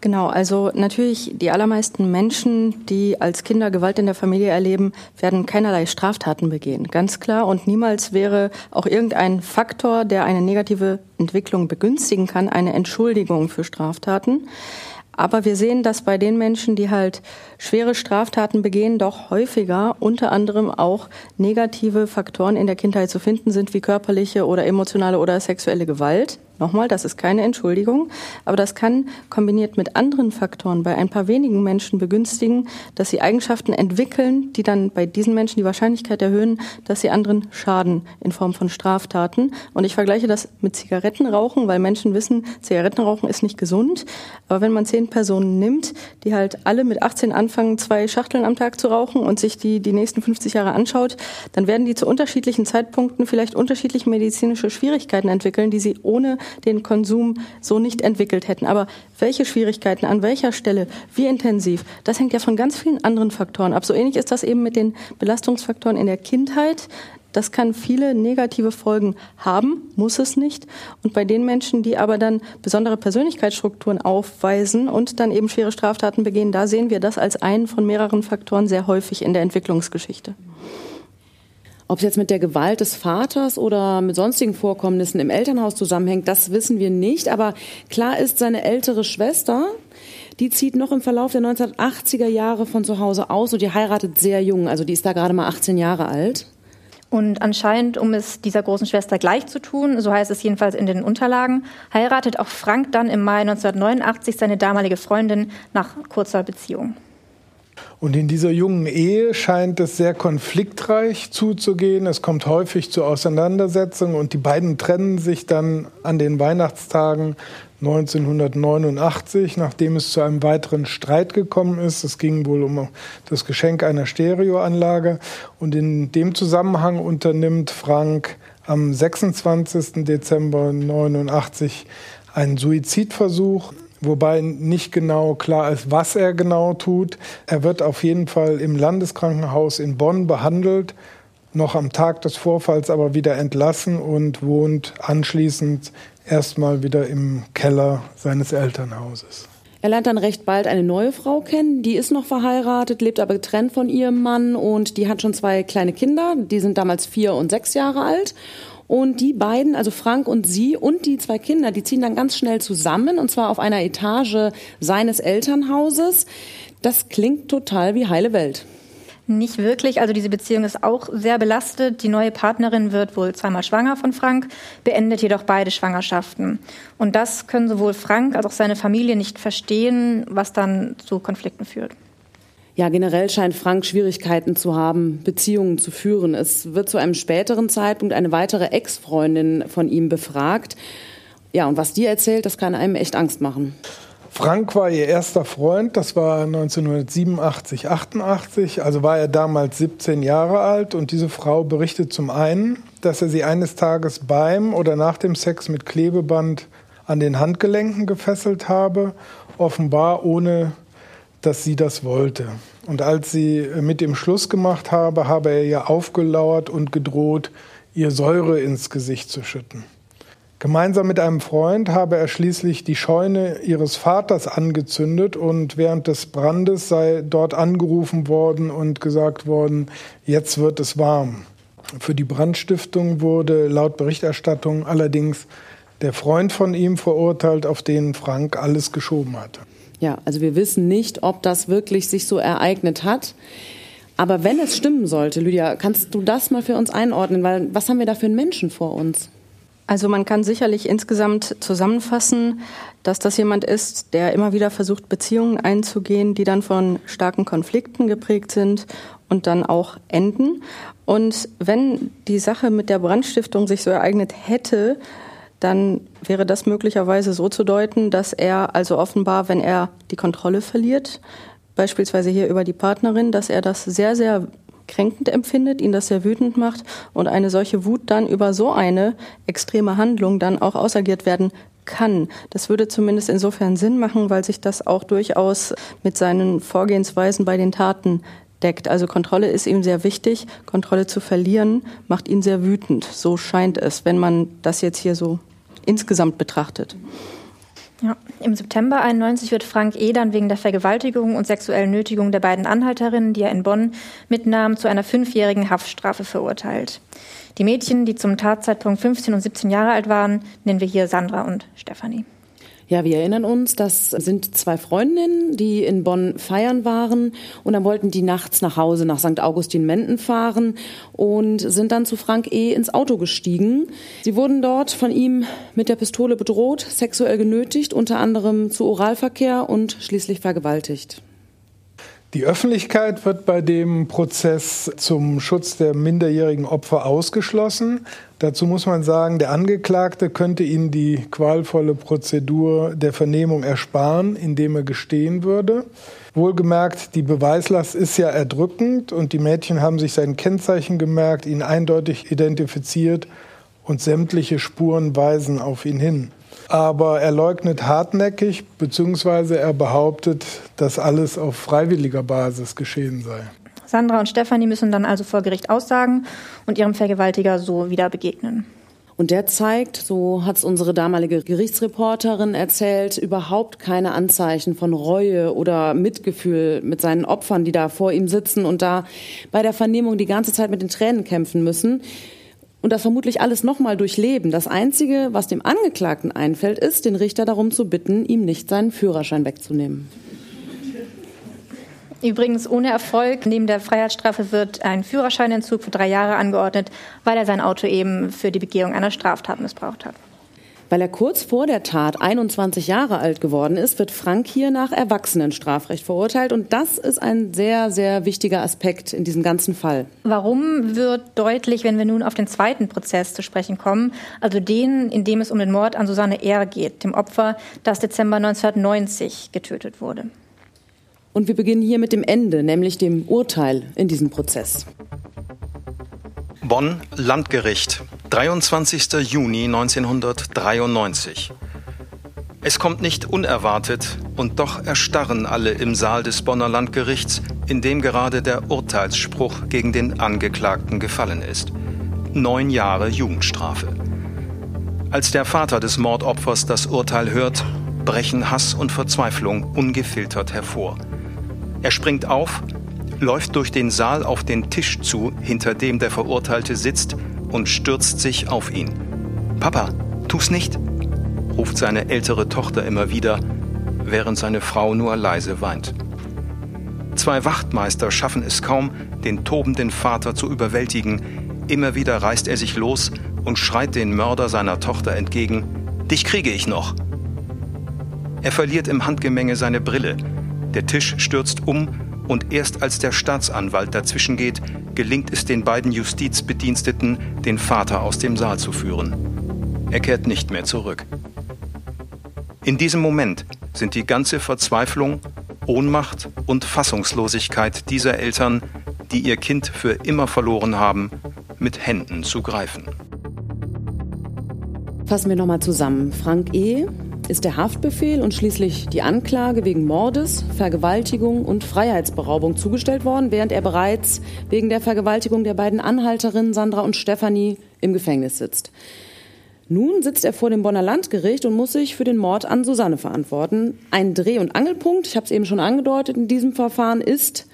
Genau, also natürlich die allermeisten Menschen, die als Kinder Gewalt in der Familie erleben, werden keinerlei Straftaten begehen, ganz klar. Und niemals wäre auch irgendein Faktor, der eine negative Entwicklung begünstigen kann, eine Entschuldigung für Straftaten. Aber wir sehen, dass bei den Menschen, die halt schwere Straftaten begehen, doch häufiger unter anderem auch negative Faktoren in der Kindheit zu finden sind, wie körperliche oder emotionale oder sexuelle Gewalt. Nochmal, das ist keine Entschuldigung, aber das kann kombiniert mit anderen Faktoren bei ein paar wenigen Menschen begünstigen, dass sie Eigenschaften entwickeln, die dann bei diesen Menschen die Wahrscheinlichkeit erhöhen, dass sie anderen schaden in Form von Straftaten. Und ich vergleiche das mit Zigarettenrauchen, weil Menschen wissen, Zigarettenrauchen ist nicht gesund. Aber wenn man zehn Personen nimmt, die halt alle mit 18 anfangen, zwei Schachteln am Tag zu rauchen und sich die die nächsten 50 Jahre anschaut, dann werden die zu unterschiedlichen Zeitpunkten vielleicht unterschiedliche medizinische Schwierigkeiten entwickeln, die sie ohne den Konsum so nicht entwickelt hätten. Aber welche Schwierigkeiten, an welcher Stelle, wie intensiv, das hängt ja von ganz vielen anderen Faktoren ab. So ähnlich ist das eben mit den Belastungsfaktoren in der Kindheit. Das kann viele negative Folgen haben, muss es nicht. Und bei den Menschen, die aber dann besondere Persönlichkeitsstrukturen aufweisen und dann eben schwere Straftaten begehen, da sehen wir das als einen von mehreren Faktoren sehr häufig in der Entwicklungsgeschichte. Ob es jetzt mit der Gewalt des Vaters oder mit sonstigen Vorkommnissen im Elternhaus zusammenhängt, das wissen wir nicht. Aber klar ist, seine ältere Schwester, die zieht noch im Verlauf der 1980er Jahre von zu Hause aus und die heiratet sehr jung. Also die ist da gerade mal 18 Jahre alt. Und anscheinend, um es dieser großen Schwester gleich zu tun, so heißt es jedenfalls in den Unterlagen, heiratet auch Frank dann im Mai 1989 seine damalige Freundin nach kurzer Beziehung. Und in dieser jungen Ehe scheint es sehr konfliktreich zuzugehen. Es kommt häufig zu Auseinandersetzungen und die beiden trennen sich dann an den Weihnachtstagen 1989, nachdem es zu einem weiteren Streit gekommen ist. Es ging wohl um das Geschenk einer Stereoanlage. Und in dem Zusammenhang unternimmt Frank am 26. Dezember 1989 einen Suizidversuch wobei nicht genau klar ist, was er genau tut. Er wird auf jeden Fall im Landeskrankenhaus in Bonn behandelt, noch am Tag des Vorfalls aber wieder entlassen und wohnt anschließend erstmal wieder im Keller seines Elternhauses. Er lernt dann recht bald eine neue Frau kennen, die ist noch verheiratet, lebt aber getrennt von ihrem Mann und die hat schon zwei kleine Kinder, die sind damals vier und sechs Jahre alt. Und die beiden, also Frank und sie und die zwei Kinder, die ziehen dann ganz schnell zusammen und zwar auf einer Etage seines Elternhauses. Das klingt total wie heile Welt. Nicht wirklich. Also diese Beziehung ist auch sehr belastet. Die neue Partnerin wird wohl zweimal schwanger von Frank, beendet jedoch beide Schwangerschaften. Und das können sowohl Frank als auch seine Familie nicht verstehen, was dann zu Konflikten führt. Ja, generell scheint Frank Schwierigkeiten zu haben, Beziehungen zu führen. Es wird zu einem späteren Zeitpunkt eine weitere Ex-Freundin von ihm befragt. Ja, und was die erzählt, das kann einem echt Angst machen. Frank war ihr erster Freund, das war 1987, 88, also war er damals 17 Jahre alt und diese Frau berichtet zum einen, dass er sie eines Tages beim oder nach dem Sex mit Klebeband an den Handgelenken gefesselt habe, offenbar ohne dass sie das wollte. Und als sie mit ihm Schluss gemacht habe, habe er ihr aufgelauert und gedroht, ihr Säure ins Gesicht zu schütten. Gemeinsam mit einem Freund habe er schließlich die Scheune ihres Vaters angezündet und während des Brandes sei dort angerufen worden und gesagt worden, jetzt wird es warm. Für die Brandstiftung wurde laut Berichterstattung allerdings der Freund von ihm verurteilt, auf den Frank alles geschoben hatte. Ja, also wir wissen nicht, ob das wirklich sich so ereignet hat. Aber wenn es stimmen sollte, Lydia, kannst du das mal für uns einordnen? Weil was haben wir da für einen Menschen vor uns? Also man kann sicherlich insgesamt zusammenfassen, dass das jemand ist, der immer wieder versucht, Beziehungen einzugehen, die dann von starken Konflikten geprägt sind und dann auch enden. Und wenn die Sache mit der Brandstiftung sich so ereignet hätte, dann wäre das möglicherweise so zu deuten, dass er also offenbar, wenn er die Kontrolle verliert, beispielsweise hier über die Partnerin, dass er das sehr, sehr kränkend empfindet, ihn das sehr wütend macht und eine solche Wut dann über so eine extreme Handlung dann auch ausagiert werden kann. Das würde zumindest insofern Sinn machen, weil sich das auch durchaus mit seinen Vorgehensweisen bei den Taten deckt. Also Kontrolle ist ihm sehr wichtig. Kontrolle zu verlieren macht ihn sehr wütend. So scheint es, wenn man das jetzt hier so insgesamt betrachtet. Ja. Im September 91 wird Frank E. dann wegen der Vergewaltigung und sexuellen Nötigung der beiden Anhalterinnen, die er in Bonn mitnahm, zu einer fünfjährigen Haftstrafe verurteilt. Die Mädchen, die zum Tatzeitpunkt 15 und 17 Jahre alt waren, nennen wir hier Sandra und Stefanie. Ja, wir erinnern uns, das sind zwei Freundinnen, die in Bonn feiern waren und dann wollten die nachts nach Hause nach St. Augustin-Menden fahren und sind dann zu Frank E. ins Auto gestiegen. Sie wurden dort von ihm mit der Pistole bedroht, sexuell genötigt, unter anderem zu Oralverkehr und schließlich vergewaltigt. Die Öffentlichkeit wird bei dem Prozess zum Schutz der minderjährigen Opfer ausgeschlossen. Dazu muss man sagen, der Angeklagte könnte Ihnen die qualvolle Prozedur der Vernehmung ersparen, indem er gestehen würde. Wohlgemerkt, die Beweislast ist ja erdrückend und die Mädchen haben sich sein Kennzeichen gemerkt, ihn eindeutig identifiziert und sämtliche Spuren weisen auf ihn hin aber er leugnet hartnäckig, beziehungsweise er behauptet, dass alles auf freiwilliger Basis geschehen sei. Sandra und Stefanie müssen dann also vor Gericht aussagen und ihrem Vergewaltiger so wieder begegnen. Und der zeigt, so hat es unsere damalige Gerichtsreporterin erzählt, überhaupt keine Anzeichen von Reue oder Mitgefühl mit seinen Opfern, die da vor ihm sitzen und da bei der Vernehmung die ganze Zeit mit den Tränen kämpfen müssen und das vermutlich alles nochmal durchleben. Das Einzige, was dem Angeklagten einfällt, ist, den Richter darum zu bitten, ihm nicht seinen Führerschein wegzunehmen. Übrigens ohne Erfolg. Neben der Freiheitsstrafe wird ein Führerscheinentzug für drei Jahre angeordnet, weil er sein Auto eben für die Begehung einer Straftat missbraucht hat. Weil er kurz vor der Tat 21 Jahre alt geworden ist, wird Frank hier nach Erwachsenenstrafrecht verurteilt. Und das ist ein sehr, sehr wichtiger Aspekt in diesem ganzen Fall. Warum wird deutlich, wenn wir nun auf den zweiten Prozess zu sprechen kommen, also den, in dem es um den Mord an Susanne R. geht, dem Opfer, das Dezember 1990 getötet wurde? Und wir beginnen hier mit dem Ende, nämlich dem Urteil in diesem Prozess. Bonn Landgericht, 23. Juni 1993. Es kommt nicht unerwartet und doch erstarren alle im Saal des Bonner Landgerichts, in dem gerade der Urteilsspruch gegen den Angeklagten gefallen ist. Neun Jahre Jugendstrafe. Als der Vater des Mordopfers das Urteil hört, brechen Hass und Verzweiflung ungefiltert hervor. Er springt auf läuft durch den Saal auf den Tisch zu, hinter dem der Verurteilte sitzt, und stürzt sich auf ihn. Papa, tu's nicht, ruft seine ältere Tochter immer wieder, während seine Frau nur leise weint. Zwei Wachtmeister schaffen es kaum, den tobenden Vater zu überwältigen. Immer wieder reißt er sich los und schreit den Mörder seiner Tochter entgegen, Dich kriege ich noch. Er verliert im Handgemenge seine Brille. Der Tisch stürzt um und erst als der Staatsanwalt dazwischen geht, gelingt es den beiden Justizbediensteten, den Vater aus dem Saal zu führen. Er kehrt nicht mehr zurück. In diesem Moment sind die ganze Verzweiflung, Ohnmacht und Fassungslosigkeit dieser Eltern, die ihr Kind für immer verloren haben, mit Händen zu greifen. Fassen wir nochmal zusammen. Frank E ist der Haftbefehl und schließlich die Anklage wegen Mordes, Vergewaltigung und Freiheitsberaubung zugestellt worden, während er bereits wegen der Vergewaltigung der beiden Anhalterinnen Sandra und Stefanie im Gefängnis sitzt. Nun sitzt er vor dem Bonner Landgericht und muss sich für den Mord an Susanne verantworten. Ein Dreh- und Angelpunkt, ich habe es eben schon angedeutet, in diesem Verfahren ist,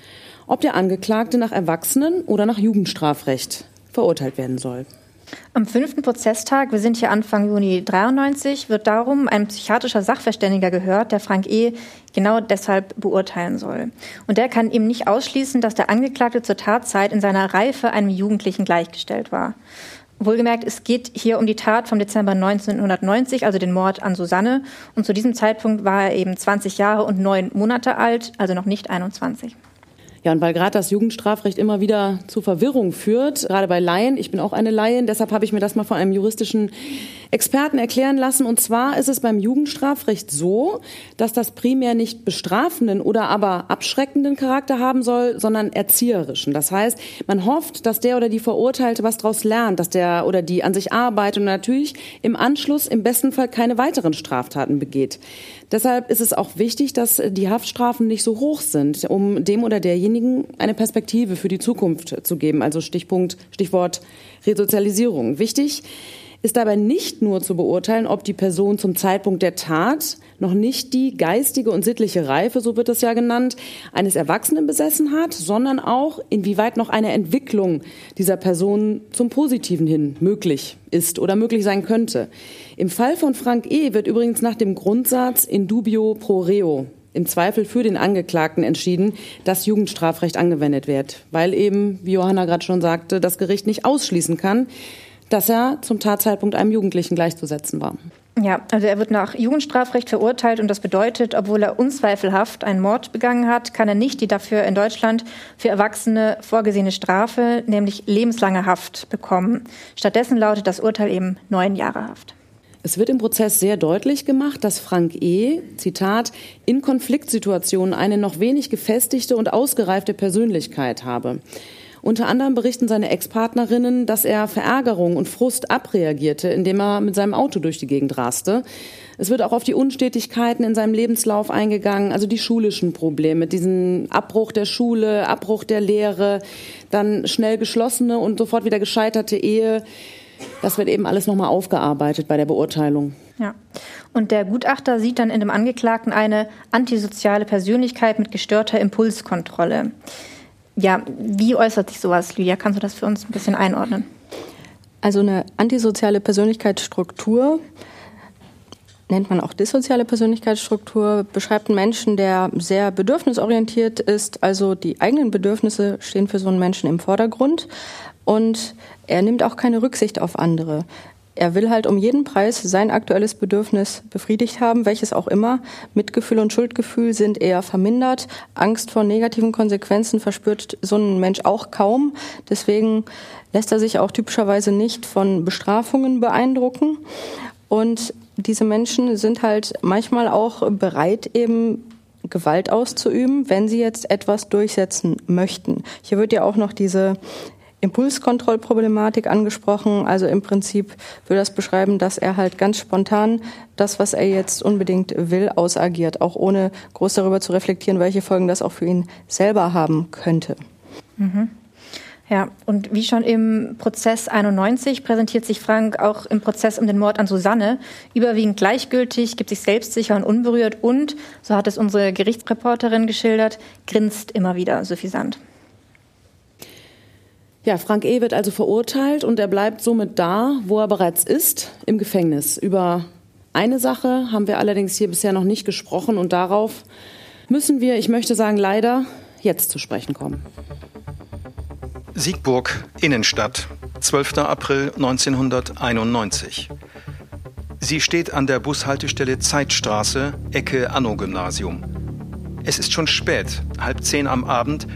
ob der Angeklagte nach Erwachsenen- oder nach Jugendstrafrecht verurteilt werden soll. Am fünften Prozesstag, wir sind hier Anfang Juni 93, wird darum ein psychiatrischer Sachverständiger gehört, der Frank E. genau deshalb beurteilen soll. Und der kann eben nicht ausschließen, dass der Angeklagte zur Tatzeit in seiner Reife einem Jugendlichen gleichgestellt war. Wohlgemerkt, es geht hier um die Tat vom Dezember 1990, also den Mord an Susanne. Und zu diesem Zeitpunkt war er eben 20 Jahre und neun Monate alt, also noch nicht 21. Ja, und weil gerade das Jugendstrafrecht immer wieder zu Verwirrung führt, gerade bei Laien, ich bin auch eine Laien, deshalb habe ich mir das mal von einem juristischen Experten erklären lassen. Und zwar ist es beim Jugendstrafrecht so, dass das primär nicht bestrafenden oder aber abschreckenden Charakter haben soll, sondern erzieherischen. Das heißt, man hofft, dass der oder die Verurteilte was daraus lernt, dass der oder die an sich arbeitet und natürlich im Anschluss im besten Fall keine weiteren Straftaten begeht. Deshalb ist es auch wichtig, dass die Haftstrafen nicht so hoch sind, um dem oder derjenigen eine Perspektive für die Zukunft zu geben. Also Stichpunkt, Stichwort Resozialisierung. Wichtig ist dabei nicht nur zu beurteilen, ob die Person zum Zeitpunkt der Tat noch nicht die geistige und sittliche Reife, so wird es ja genannt, eines Erwachsenen besessen hat, sondern auch inwieweit noch eine Entwicklung dieser Person zum Positiven hin möglich ist oder möglich sein könnte. Im Fall von Frank E. wird übrigens nach dem Grundsatz in dubio pro reo im Zweifel für den Angeklagten entschieden, dass Jugendstrafrecht angewendet wird, weil eben, wie Johanna gerade schon sagte, das Gericht nicht ausschließen kann, dass er zum Tatzeitpunkt einem Jugendlichen gleichzusetzen war. Ja, also er wird nach Jugendstrafrecht verurteilt und das bedeutet, obwohl er unzweifelhaft einen Mord begangen hat, kann er nicht die dafür in Deutschland für Erwachsene vorgesehene Strafe, nämlich lebenslange Haft, bekommen. Stattdessen lautet das Urteil eben neun Jahre Haft. Es wird im Prozess sehr deutlich gemacht, dass Frank E., Zitat, in Konfliktsituationen eine noch wenig gefestigte und ausgereifte Persönlichkeit habe. Unter anderem berichten seine Ex-Partnerinnen, dass er Verärgerung und Frust abreagierte, indem er mit seinem Auto durch die Gegend raste. Es wird auch auf die Unstetigkeiten in seinem Lebenslauf eingegangen, also die schulischen Probleme, diesen Abbruch der Schule, Abbruch der Lehre, dann schnell geschlossene und sofort wieder gescheiterte Ehe. Das wird eben alles nochmal aufgearbeitet bei der Beurteilung. Ja. Und der Gutachter sieht dann in dem Angeklagten eine antisoziale Persönlichkeit mit gestörter Impulskontrolle. Ja, wie äußert sich sowas, Lydia? Kannst du das für uns ein bisschen einordnen? Also eine antisoziale Persönlichkeitsstruktur nennt man auch dissoziale Persönlichkeitsstruktur, beschreibt einen Menschen, der sehr bedürfnisorientiert ist. Also die eigenen Bedürfnisse stehen für so einen Menschen im Vordergrund. Und er nimmt auch keine Rücksicht auf andere. Er will halt um jeden Preis sein aktuelles Bedürfnis befriedigt haben, welches auch immer. Mitgefühl und Schuldgefühl sind eher vermindert. Angst vor negativen Konsequenzen verspürt so ein Mensch auch kaum. Deswegen lässt er sich auch typischerweise nicht von Bestrafungen beeindrucken. Und diese Menschen sind halt manchmal auch bereit, eben Gewalt auszuüben, wenn sie jetzt etwas durchsetzen möchten. Hier wird ja auch noch diese Impulskontrollproblematik angesprochen. Also im Prinzip würde das beschreiben, dass er halt ganz spontan das, was er jetzt unbedingt will, ausagiert, auch ohne groß darüber zu reflektieren, welche Folgen das auch für ihn selber haben könnte. Mhm. Ja, und wie schon im Prozess 91 präsentiert sich Frank auch im Prozess um den Mord an Susanne überwiegend gleichgültig, gibt sich selbstsicher und unberührt und, so hat es unsere Gerichtsreporterin geschildert, grinst immer wieder suffisant. Ja, Frank E. wird also verurteilt und er bleibt somit da, wo er bereits ist, im Gefängnis. Über eine Sache haben wir allerdings hier bisher noch nicht gesprochen und darauf müssen wir, ich möchte sagen leider, jetzt zu sprechen kommen. Siegburg, Innenstadt, 12. April 1991. Sie steht an der Bushaltestelle Zeitstraße, Ecke Anno-Gymnasium. Es ist schon spät, halb zehn am Abend,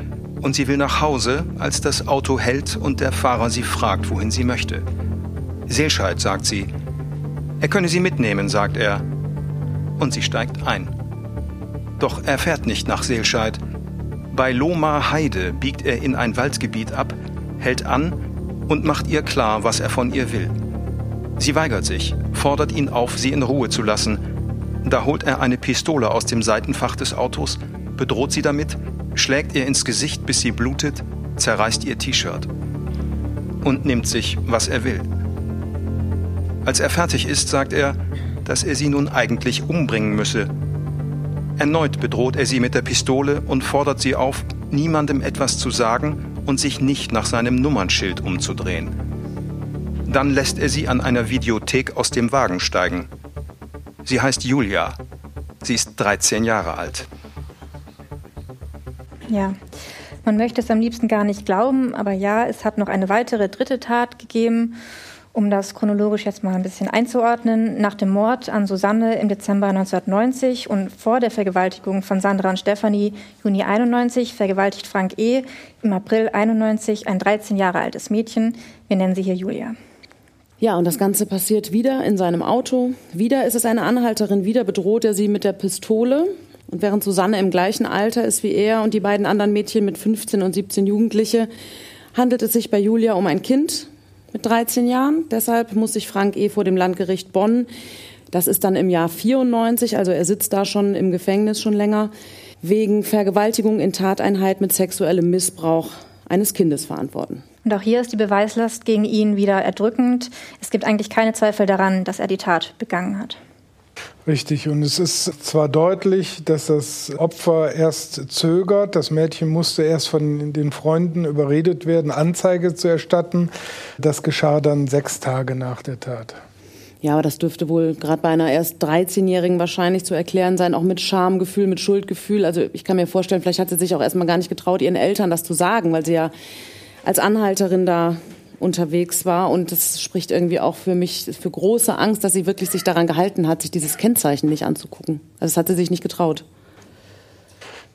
und sie will nach Hause, als das Auto hält und der Fahrer sie fragt, wohin sie möchte. Seelscheid, sagt sie. Er könne sie mitnehmen, sagt er. Und sie steigt ein. Doch er fährt nicht nach Seelscheid. Bei Lohmar Heide biegt er in ein Waldgebiet ab, hält an und macht ihr klar, was er von ihr will. Sie weigert sich, fordert ihn auf, sie in Ruhe zu lassen. Da holt er eine Pistole aus dem Seitenfach des Autos, bedroht sie damit schlägt ihr ins Gesicht, bis sie blutet, zerreißt ihr T-Shirt und nimmt sich, was er will. Als er fertig ist, sagt er, dass er sie nun eigentlich umbringen müsse. Erneut bedroht er sie mit der Pistole und fordert sie auf, niemandem etwas zu sagen und sich nicht nach seinem Nummernschild umzudrehen. Dann lässt er sie an einer Videothek aus dem Wagen steigen. Sie heißt Julia. Sie ist 13 Jahre alt. Ja, man möchte es am liebsten gar nicht glauben, aber ja, es hat noch eine weitere dritte Tat gegeben, um das chronologisch jetzt mal ein bisschen einzuordnen. Nach dem Mord an Susanne im Dezember 1990 und vor der Vergewaltigung von Sandra und Stefanie Juni 91 vergewaltigt Frank E. im April 91 ein 13 Jahre altes Mädchen. Wir nennen sie hier Julia. Ja, und das Ganze passiert wieder in seinem Auto. Wieder ist es eine Anhalterin, wieder bedroht er sie mit der Pistole. Und während Susanne im gleichen Alter ist wie er und die beiden anderen Mädchen mit 15 und 17 Jugendliche, handelt es sich bei Julia um ein Kind mit 13 Jahren. Deshalb muss sich Frank E. vor dem Landgericht Bonn, das ist dann im Jahr 94, also er sitzt da schon im Gefängnis schon länger, wegen Vergewaltigung in Tateinheit mit sexuellem Missbrauch eines Kindes verantworten. Und auch hier ist die Beweislast gegen ihn wieder erdrückend. Es gibt eigentlich keine Zweifel daran, dass er die Tat begangen hat. Richtig, und es ist zwar deutlich, dass das Opfer erst zögert, das Mädchen musste erst von den Freunden überredet werden, Anzeige zu erstatten. Das geschah dann sechs Tage nach der Tat. Ja, aber das dürfte wohl gerade bei einer erst 13-Jährigen wahrscheinlich zu erklären sein, auch mit Schamgefühl, mit Schuldgefühl. Also ich kann mir vorstellen, vielleicht hat sie sich auch erstmal gar nicht getraut, ihren Eltern das zu sagen, weil sie ja als Anhalterin da unterwegs war. Und das spricht irgendwie auch für mich für große Angst, dass sie wirklich sich daran gehalten hat, sich dieses Kennzeichen nicht anzugucken. Also das hat sie sich nicht getraut.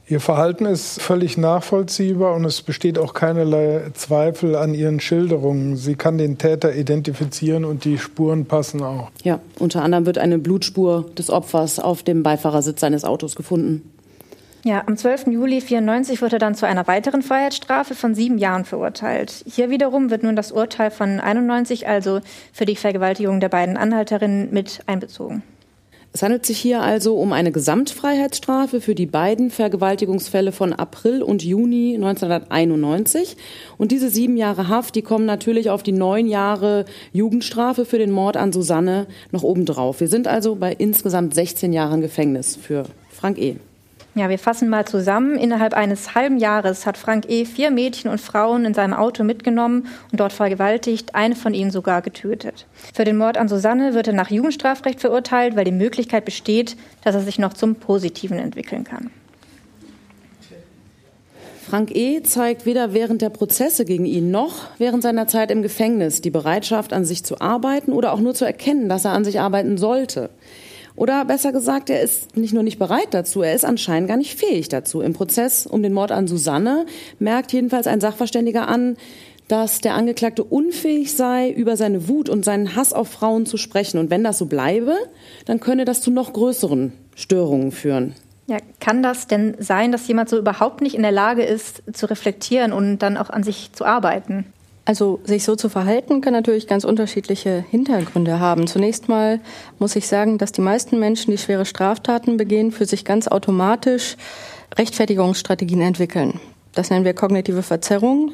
Ihr Verhalten ist völlig nachvollziehbar und es besteht auch keinerlei Zweifel an ihren Schilderungen. Sie kann den Täter identifizieren und die Spuren passen auch. Ja, unter anderem wird eine Blutspur des Opfers auf dem Beifahrersitz seines Autos gefunden. Ja, am 12. Juli 1994 wurde er dann zu einer weiteren Freiheitsstrafe von sieben Jahren verurteilt. Hier wiederum wird nun das Urteil von 91, also für die Vergewaltigung der beiden Anhalterinnen, mit einbezogen. Es handelt sich hier also um eine Gesamtfreiheitsstrafe für die beiden Vergewaltigungsfälle von April und Juni 1991. Und diese sieben Jahre Haft, die kommen natürlich auf die neun Jahre Jugendstrafe für den Mord an Susanne noch obendrauf. Wir sind also bei insgesamt 16 Jahren Gefängnis für Frank E. Ja, wir fassen mal zusammen. Innerhalb eines halben Jahres hat Frank E. vier Mädchen und Frauen in seinem Auto mitgenommen und dort vergewaltigt, eine von ihnen sogar getötet. Für den Mord an Susanne wird er nach Jugendstrafrecht verurteilt, weil die Möglichkeit besteht, dass er sich noch zum Positiven entwickeln kann. Frank E. zeigt weder während der Prozesse gegen ihn noch während seiner Zeit im Gefängnis die Bereitschaft, an sich zu arbeiten oder auch nur zu erkennen, dass er an sich arbeiten sollte. Oder besser gesagt, er ist nicht nur nicht bereit dazu, er ist anscheinend gar nicht fähig dazu. Im Prozess um den Mord an Susanne merkt jedenfalls ein Sachverständiger an, dass der Angeklagte unfähig sei, über seine Wut und seinen Hass auf Frauen zu sprechen. Und wenn das so bleibe, dann könne das zu noch größeren Störungen führen. Ja, kann das denn sein, dass jemand so überhaupt nicht in der Lage ist, zu reflektieren und dann auch an sich zu arbeiten? Also sich so zu verhalten kann natürlich ganz unterschiedliche Hintergründe haben. Zunächst mal muss ich sagen, dass die meisten Menschen, die schwere Straftaten begehen, für sich ganz automatisch Rechtfertigungsstrategien entwickeln. Das nennen wir kognitive Verzerrung,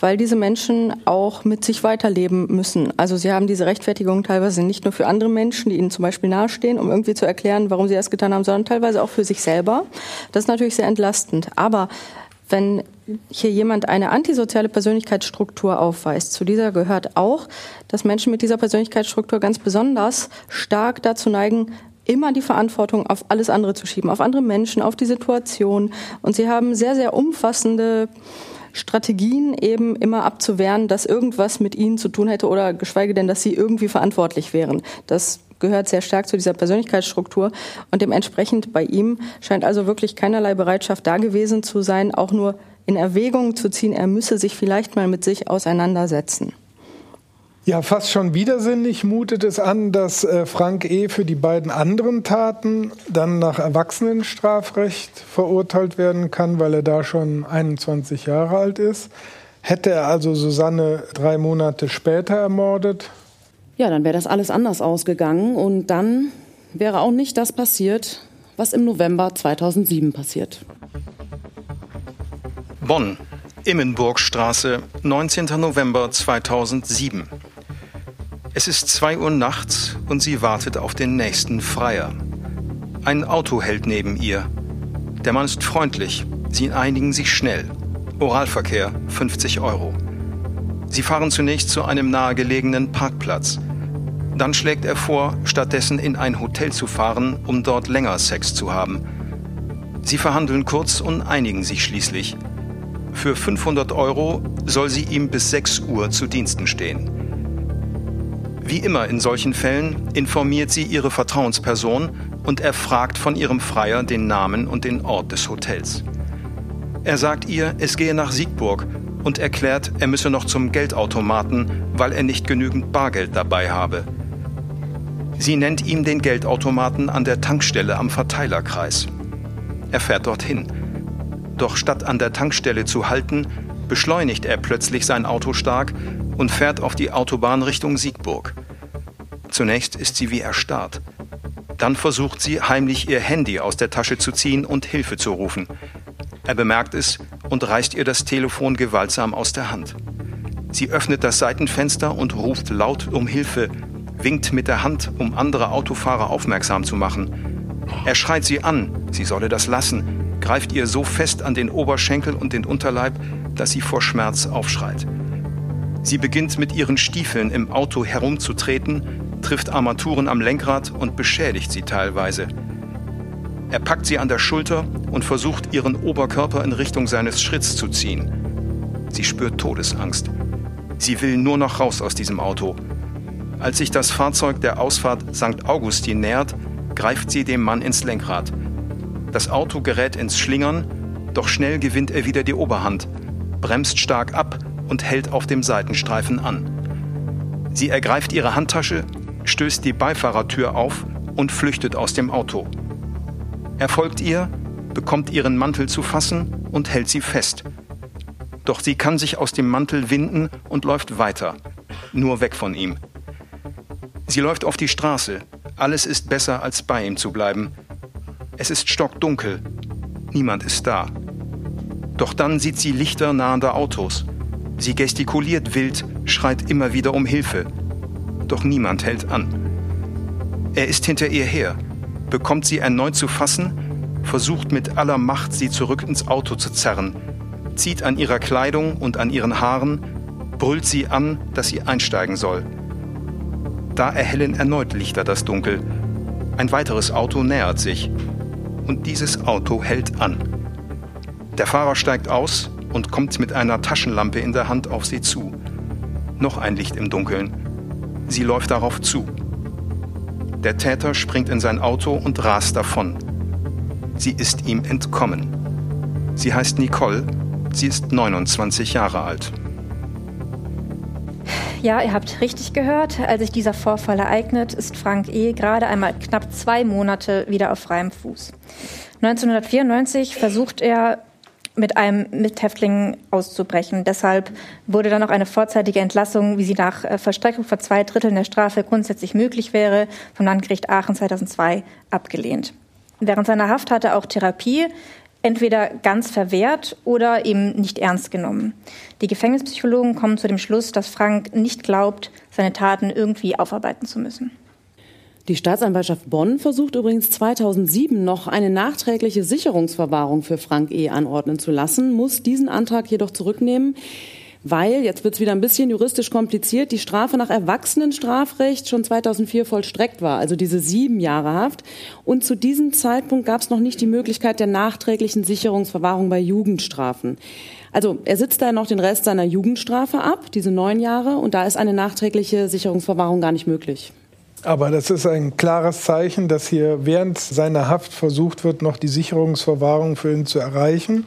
weil diese Menschen auch mit sich weiterleben müssen. Also sie haben diese Rechtfertigung teilweise nicht nur für andere Menschen, die ihnen zum Beispiel nahestehen, um irgendwie zu erklären, warum sie das getan haben, sondern teilweise auch für sich selber. Das ist natürlich sehr entlastend. Aber wenn hier jemand eine antisoziale Persönlichkeitsstruktur aufweist. Zu dieser gehört auch, dass Menschen mit dieser Persönlichkeitsstruktur ganz besonders stark dazu neigen, immer die Verantwortung auf alles andere zu schieben, auf andere Menschen, auf die Situation. Und sie haben sehr, sehr umfassende Strategien eben immer abzuwehren, dass irgendwas mit ihnen zu tun hätte oder geschweige denn, dass sie irgendwie verantwortlich wären. Das gehört sehr stark zu dieser Persönlichkeitsstruktur und dementsprechend bei ihm scheint also wirklich keinerlei Bereitschaft da gewesen zu sein, auch nur in Erwägung zu ziehen, er müsse sich vielleicht mal mit sich auseinandersetzen. Ja, fast schon widersinnig mutet es an, dass äh, Frank E. für die beiden anderen Taten dann nach Erwachsenenstrafrecht verurteilt werden kann, weil er da schon 21 Jahre alt ist. Hätte er also Susanne drei Monate später ermordet, ja, dann wäre das alles anders ausgegangen und dann wäre auch nicht das passiert, was im November 2007 passiert. Bonn, Immenburgstraße, 19. November 2007. Es ist 2 Uhr nachts und sie wartet auf den nächsten Freier. Ein Auto hält neben ihr. Der Mann ist freundlich, sie einigen sich schnell. Oralverkehr 50 Euro. Sie fahren zunächst zu einem nahegelegenen Parkplatz. Dann schlägt er vor, stattdessen in ein Hotel zu fahren, um dort länger Sex zu haben. Sie verhandeln kurz und einigen sich schließlich. Für 500 Euro soll sie ihm bis 6 Uhr zu Diensten stehen. Wie immer in solchen Fällen informiert sie ihre Vertrauensperson und erfragt von ihrem Freier den Namen und den Ort des Hotels. Er sagt ihr, es gehe nach Siegburg und erklärt, er müsse noch zum Geldautomaten, weil er nicht genügend Bargeld dabei habe. Sie nennt ihm den Geldautomaten an der Tankstelle am Verteilerkreis. Er fährt dorthin. Doch statt an der Tankstelle zu halten, beschleunigt er plötzlich sein Auto stark und fährt auf die Autobahn Richtung Siegburg. Zunächst ist sie wie erstarrt. Dann versucht sie heimlich ihr Handy aus der Tasche zu ziehen und Hilfe zu rufen. Er bemerkt es und reißt ihr das Telefon gewaltsam aus der Hand. Sie öffnet das Seitenfenster und ruft laut um Hilfe, winkt mit der Hand, um andere Autofahrer aufmerksam zu machen. Er schreit sie an, sie solle das lassen, greift ihr so fest an den Oberschenkel und den Unterleib, dass sie vor Schmerz aufschreit. Sie beginnt mit ihren Stiefeln im Auto herumzutreten, trifft Armaturen am Lenkrad und beschädigt sie teilweise. Er packt sie an der Schulter und versucht, ihren Oberkörper in Richtung seines Schritts zu ziehen. Sie spürt Todesangst. Sie will nur noch raus aus diesem Auto. Als sich das Fahrzeug der Ausfahrt St. Augustin nähert, greift sie dem Mann ins Lenkrad. Das Auto gerät ins Schlingern, doch schnell gewinnt er wieder die Oberhand, bremst stark ab und hält auf dem Seitenstreifen an. Sie ergreift ihre Handtasche, stößt die Beifahrertür auf und flüchtet aus dem Auto. Er folgt ihr, bekommt ihren Mantel zu fassen und hält sie fest. Doch sie kann sich aus dem Mantel winden und läuft weiter, nur weg von ihm. Sie läuft auf die Straße. Alles ist besser, als bei ihm zu bleiben. Es ist stockdunkel. Niemand ist da. Doch dann sieht sie Lichter nahender Autos. Sie gestikuliert wild, schreit immer wieder um Hilfe. Doch niemand hält an. Er ist hinter ihr her, bekommt sie erneut zu fassen, versucht mit aller Macht, sie zurück ins Auto zu zerren, zieht an ihrer Kleidung und an ihren Haaren, brüllt sie an, dass sie einsteigen soll. Da erhellen erneut Lichter das Dunkel. Ein weiteres Auto nähert sich. Und dieses Auto hält an. Der Fahrer steigt aus, und kommt mit einer Taschenlampe in der Hand auf sie zu. Noch ein Licht im Dunkeln. Sie läuft darauf zu. Der Täter springt in sein Auto und rast davon. Sie ist ihm entkommen. Sie heißt Nicole, sie ist 29 Jahre alt. Ja, ihr habt richtig gehört. Als sich dieser Vorfall ereignet, ist Frank E. gerade einmal knapp zwei Monate wieder auf freiem Fuß. 1994 versucht er mit einem Mithäftling auszubrechen. Deshalb wurde dann auch eine vorzeitige Entlassung, wie sie nach äh, Verstreckung von zwei Dritteln der Strafe grundsätzlich möglich wäre, vom Landgericht Aachen 2002 abgelehnt. Während seiner Haft hatte er auch Therapie entweder ganz verwehrt oder eben nicht ernst genommen. Die Gefängnispsychologen kommen zu dem Schluss, dass Frank nicht glaubt, seine Taten irgendwie aufarbeiten zu müssen. Die Staatsanwaltschaft Bonn versucht übrigens 2007 noch eine nachträgliche Sicherungsverwahrung für Frank E. anordnen zu lassen, muss diesen Antrag jedoch zurücknehmen, weil, jetzt wird es wieder ein bisschen juristisch kompliziert, die Strafe nach Erwachsenenstrafrecht schon 2004 vollstreckt war, also diese sieben Jahre Haft. Und zu diesem Zeitpunkt gab es noch nicht die Möglichkeit der nachträglichen Sicherungsverwahrung bei Jugendstrafen. Also er sitzt da noch den Rest seiner Jugendstrafe ab, diese neun Jahre, und da ist eine nachträgliche Sicherungsverwahrung gar nicht möglich. Aber das ist ein klares Zeichen, dass hier während seiner Haft versucht wird, noch die Sicherungsverwahrung für ihn zu erreichen.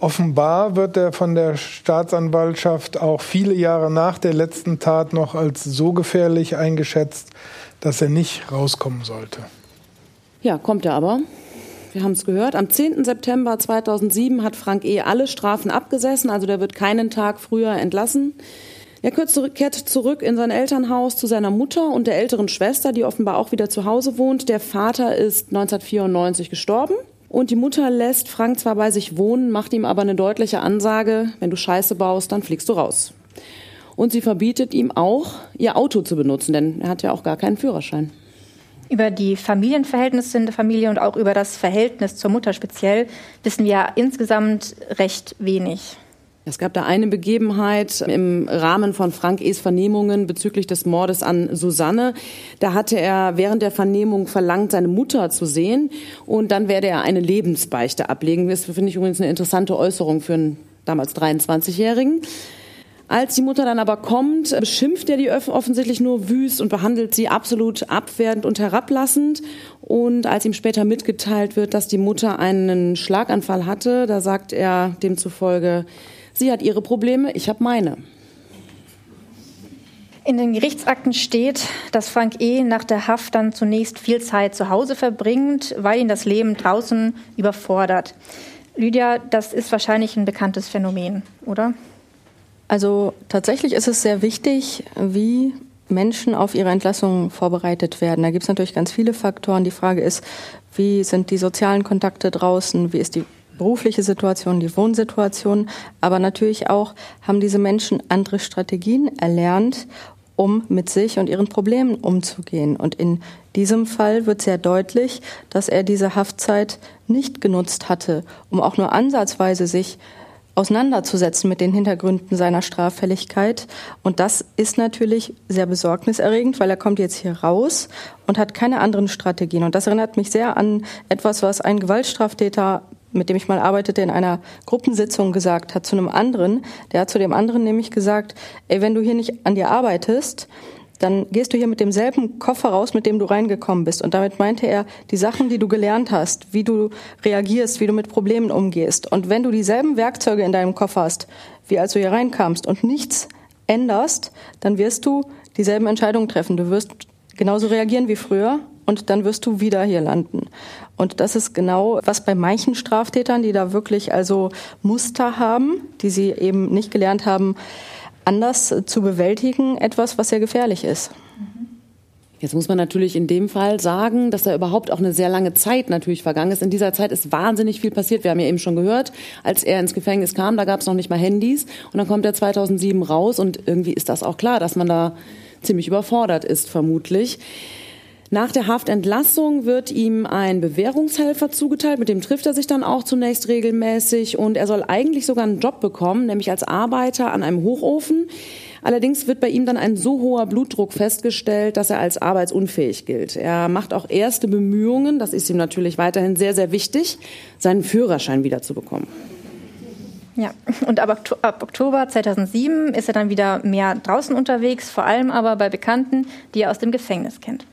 Offenbar wird er von der Staatsanwaltschaft auch viele Jahre nach der letzten Tat noch als so gefährlich eingeschätzt, dass er nicht rauskommen sollte. Ja, kommt er aber. Wir haben es gehört. Am 10. September 2007 hat Frank E. alle Strafen abgesessen, also der wird keinen Tag früher entlassen. Er kehrt zurück in sein Elternhaus zu seiner Mutter und der älteren Schwester, die offenbar auch wieder zu Hause wohnt. Der Vater ist 1994 gestorben. Und die Mutter lässt Frank zwar bei sich wohnen, macht ihm aber eine deutliche Ansage, wenn du Scheiße baust, dann fliegst du raus. Und sie verbietet ihm auch, ihr Auto zu benutzen, denn er hat ja auch gar keinen Führerschein. Über die Familienverhältnisse in der Familie und auch über das Verhältnis zur Mutter speziell wissen wir insgesamt recht wenig. Es gab da eine Begebenheit im Rahmen von Frank Es Vernehmungen bezüglich des Mordes an Susanne. Da hatte er während der Vernehmung verlangt, seine Mutter zu sehen und dann werde er eine Lebensbeichte ablegen. Das finde ich übrigens eine interessante Äußerung für einen damals 23-Jährigen. Als die Mutter dann aber kommt, beschimpft er die offensichtlich nur wüst und behandelt sie absolut abwertend und herablassend. Und als ihm später mitgeteilt wird, dass die Mutter einen Schlaganfall hatte, da sagt er demzufolge, Sie hat ihre Probleme, ich habe meine. In den Gerichtsakten steht, dass Frank E. nach der Haft dann zunächst viel Zeit zu Hause verbringt, weil ihn das Leben draußen überfordert. Lydia, das ist wahrscheinlich ein bekanntes Phänomen, oder? Also tatsächlich ist es sehr wichtig, wie Menschen auf ihre Entlassung vorbereitet werden. Da gibt es natürlich ganz viele Faktoren. Die Frage ist, wie sind die sozialen Kontakte draußen? Wie ist die berufliche Situation, die Wohnsituation, aber natürlich auch haben diese Menschen andere Strategien erlernt, um mit sich und ihren Problemen umzugehen. Und in diesem Fall wird sehr deutlich, dass er diese Haftzeit nicht genutzt hatte, um auch nur ansatzweise sich auseinanderzusetzen mit den Hintergründen seiner Straffälligkeit. Und das ist natürlich sehr besorgniserregend, weil er kommt jetzt hier raus und hat keine anderen Strategien. Und das erinnert mich sehr an etwas, was ein Gewaltstraftäter mit dem ich mal arbeitete, in einer Gruppensitzung gesagt hat zu einem anderen. Der hat zu dem anderen nämlich gesagt, ey, wenn du hier nicht an dir arbeitest, dann gehst du hier mit demselben Koffer raus, mit dem du reingekommen bist. Und damit meinte er, die Sachen, die du gelernt hast, wie du reagierst, wie du mit Problemen umgehst. Und wenn du dieselben Werkzeuge in deinem Koffer hast, wie als du hier reinkamst und nichts änderst, dann wirst du dieselben Entscheidungen treffen. Du wirst genauso reagieren wie früher und dann wirst du wieder hier landen. Und das ist genau, was bei manchen Straftätern, die da wirklich also Muster haben, die sie eben nicht gelernt haben, anders zu bewältigen, etwas, was sehr gefährlich ist. Jetzt muss man natürlich in dem Fall sagen, dass da überhaupt auch eine sehr lange Zeit natürlich vergangen ist. In dieser Zeit ist wahnsinnig viel passiert. Wir haben ja eben schon gehört, als er ins Gefängnis kam, da gab es noch nicht mal Handys. Und dann kommt er 2007 raus und irgendwie ist das auch klar, dass man da ziemlich überfordert ist, vermutlich. Nach der Haftentlassung wird ihm ein Bewährungshelfer zugeteilt, mit dem trifft er sich dann auch zunächst regelmäßig und er soll eigentlich sogar einen Job bekommen, nämlich als Arbeiter an einem Hochofen. Allerdings wird bei ihm dann ein so hoher Blutdruck festgestellt, dass er als arbeitsunfähig gilt. Er macht auch erste Bemühungen, das ist ihm natürlich weiterhin sehr, sehr wichtig, seinen Führerschein wiederzubekommen. Ja, und ab, Oktober 2007 ist er dann wieder mehr draußen unterwegs, vor allem aber bei Bekannten, die er aus dem Gefängnis kennt.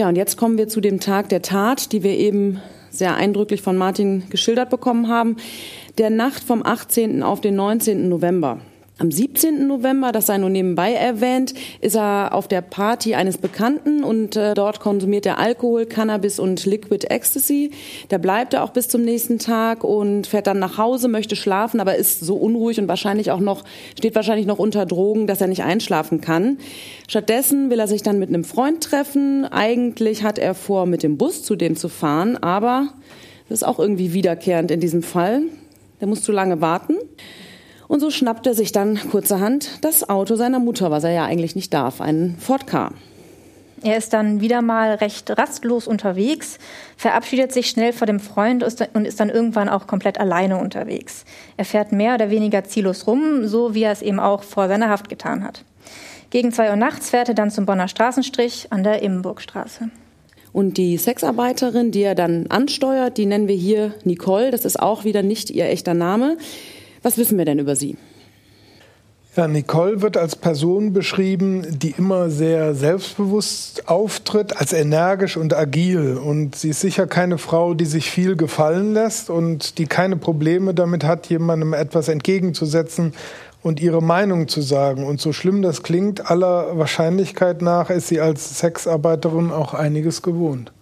Ja, und jetzt kommen wir zu dem Tag der Tat, die wir eben sehr eindrücklich von Martin geschildert bekommen haben. Der Nacht vom 18. auf den 19. November. Am 17. November, das sei nur nebenbei erwähnt, ist er auf der Party eines Bekannten und äh, dort konsumiert er Alkohol, Cannabis und Liquid Ecstasy. Da bleibt er auch bis zum nächsten Tag und fährt dann nach Hause, möchte schlafen, aber ist so unruhig und wahrscheinlich auch noch, steht wahrscheinlich noch unter Drogen, dass er nicht einschlafen kann. Stattdessen will er sich dann mit einem Freund treffen. Eigentlich hat er vor, mit dem Bus zu dem zu fahren, aber das ist auch irgendwie wiederkehrend in diesem Fall. Der muss zu lange warten. Und so schnappt er sich dann kurzerhand das Auto seiner Mutter, was er ja eigentlich nicht darf, einen Ford Car. Er ist dann wieder mal recht rastlos unterwegs, verabschiedet sich schnell vor dem Freund und ist dann irgendwann auch komplett alleine unterwegs. Er fährt mehr oder weniger ziellos rum, so wie er es eben auch vor seiner Haft getan hat. Gegen zwei Uhr nachts fährt er dann zum Bonner Straßenstrich an der Immenburgstraße. Und die Sexarbeiterin, die er dann ansteuert, die nennen wir hier Nicole. Das ist auch wieder nicht ihr echter Name. Was wissen wir denn über sie? Ja, Nicole wird als Person beschrieben, die immer sehr selbstbewusst auftritt, als energisch und agil. Und sie ist sicher keine Frau, die sich viel gefallen lässt und die keine Probleme damit hat, jemandem etwas entgegenzusetzen und ihre Meinung zu sagen. Und so schlimm das klingt, aller Wahrscheinlichkeit nach ist sie als Sexarbeiterin auch einiges gewohnt.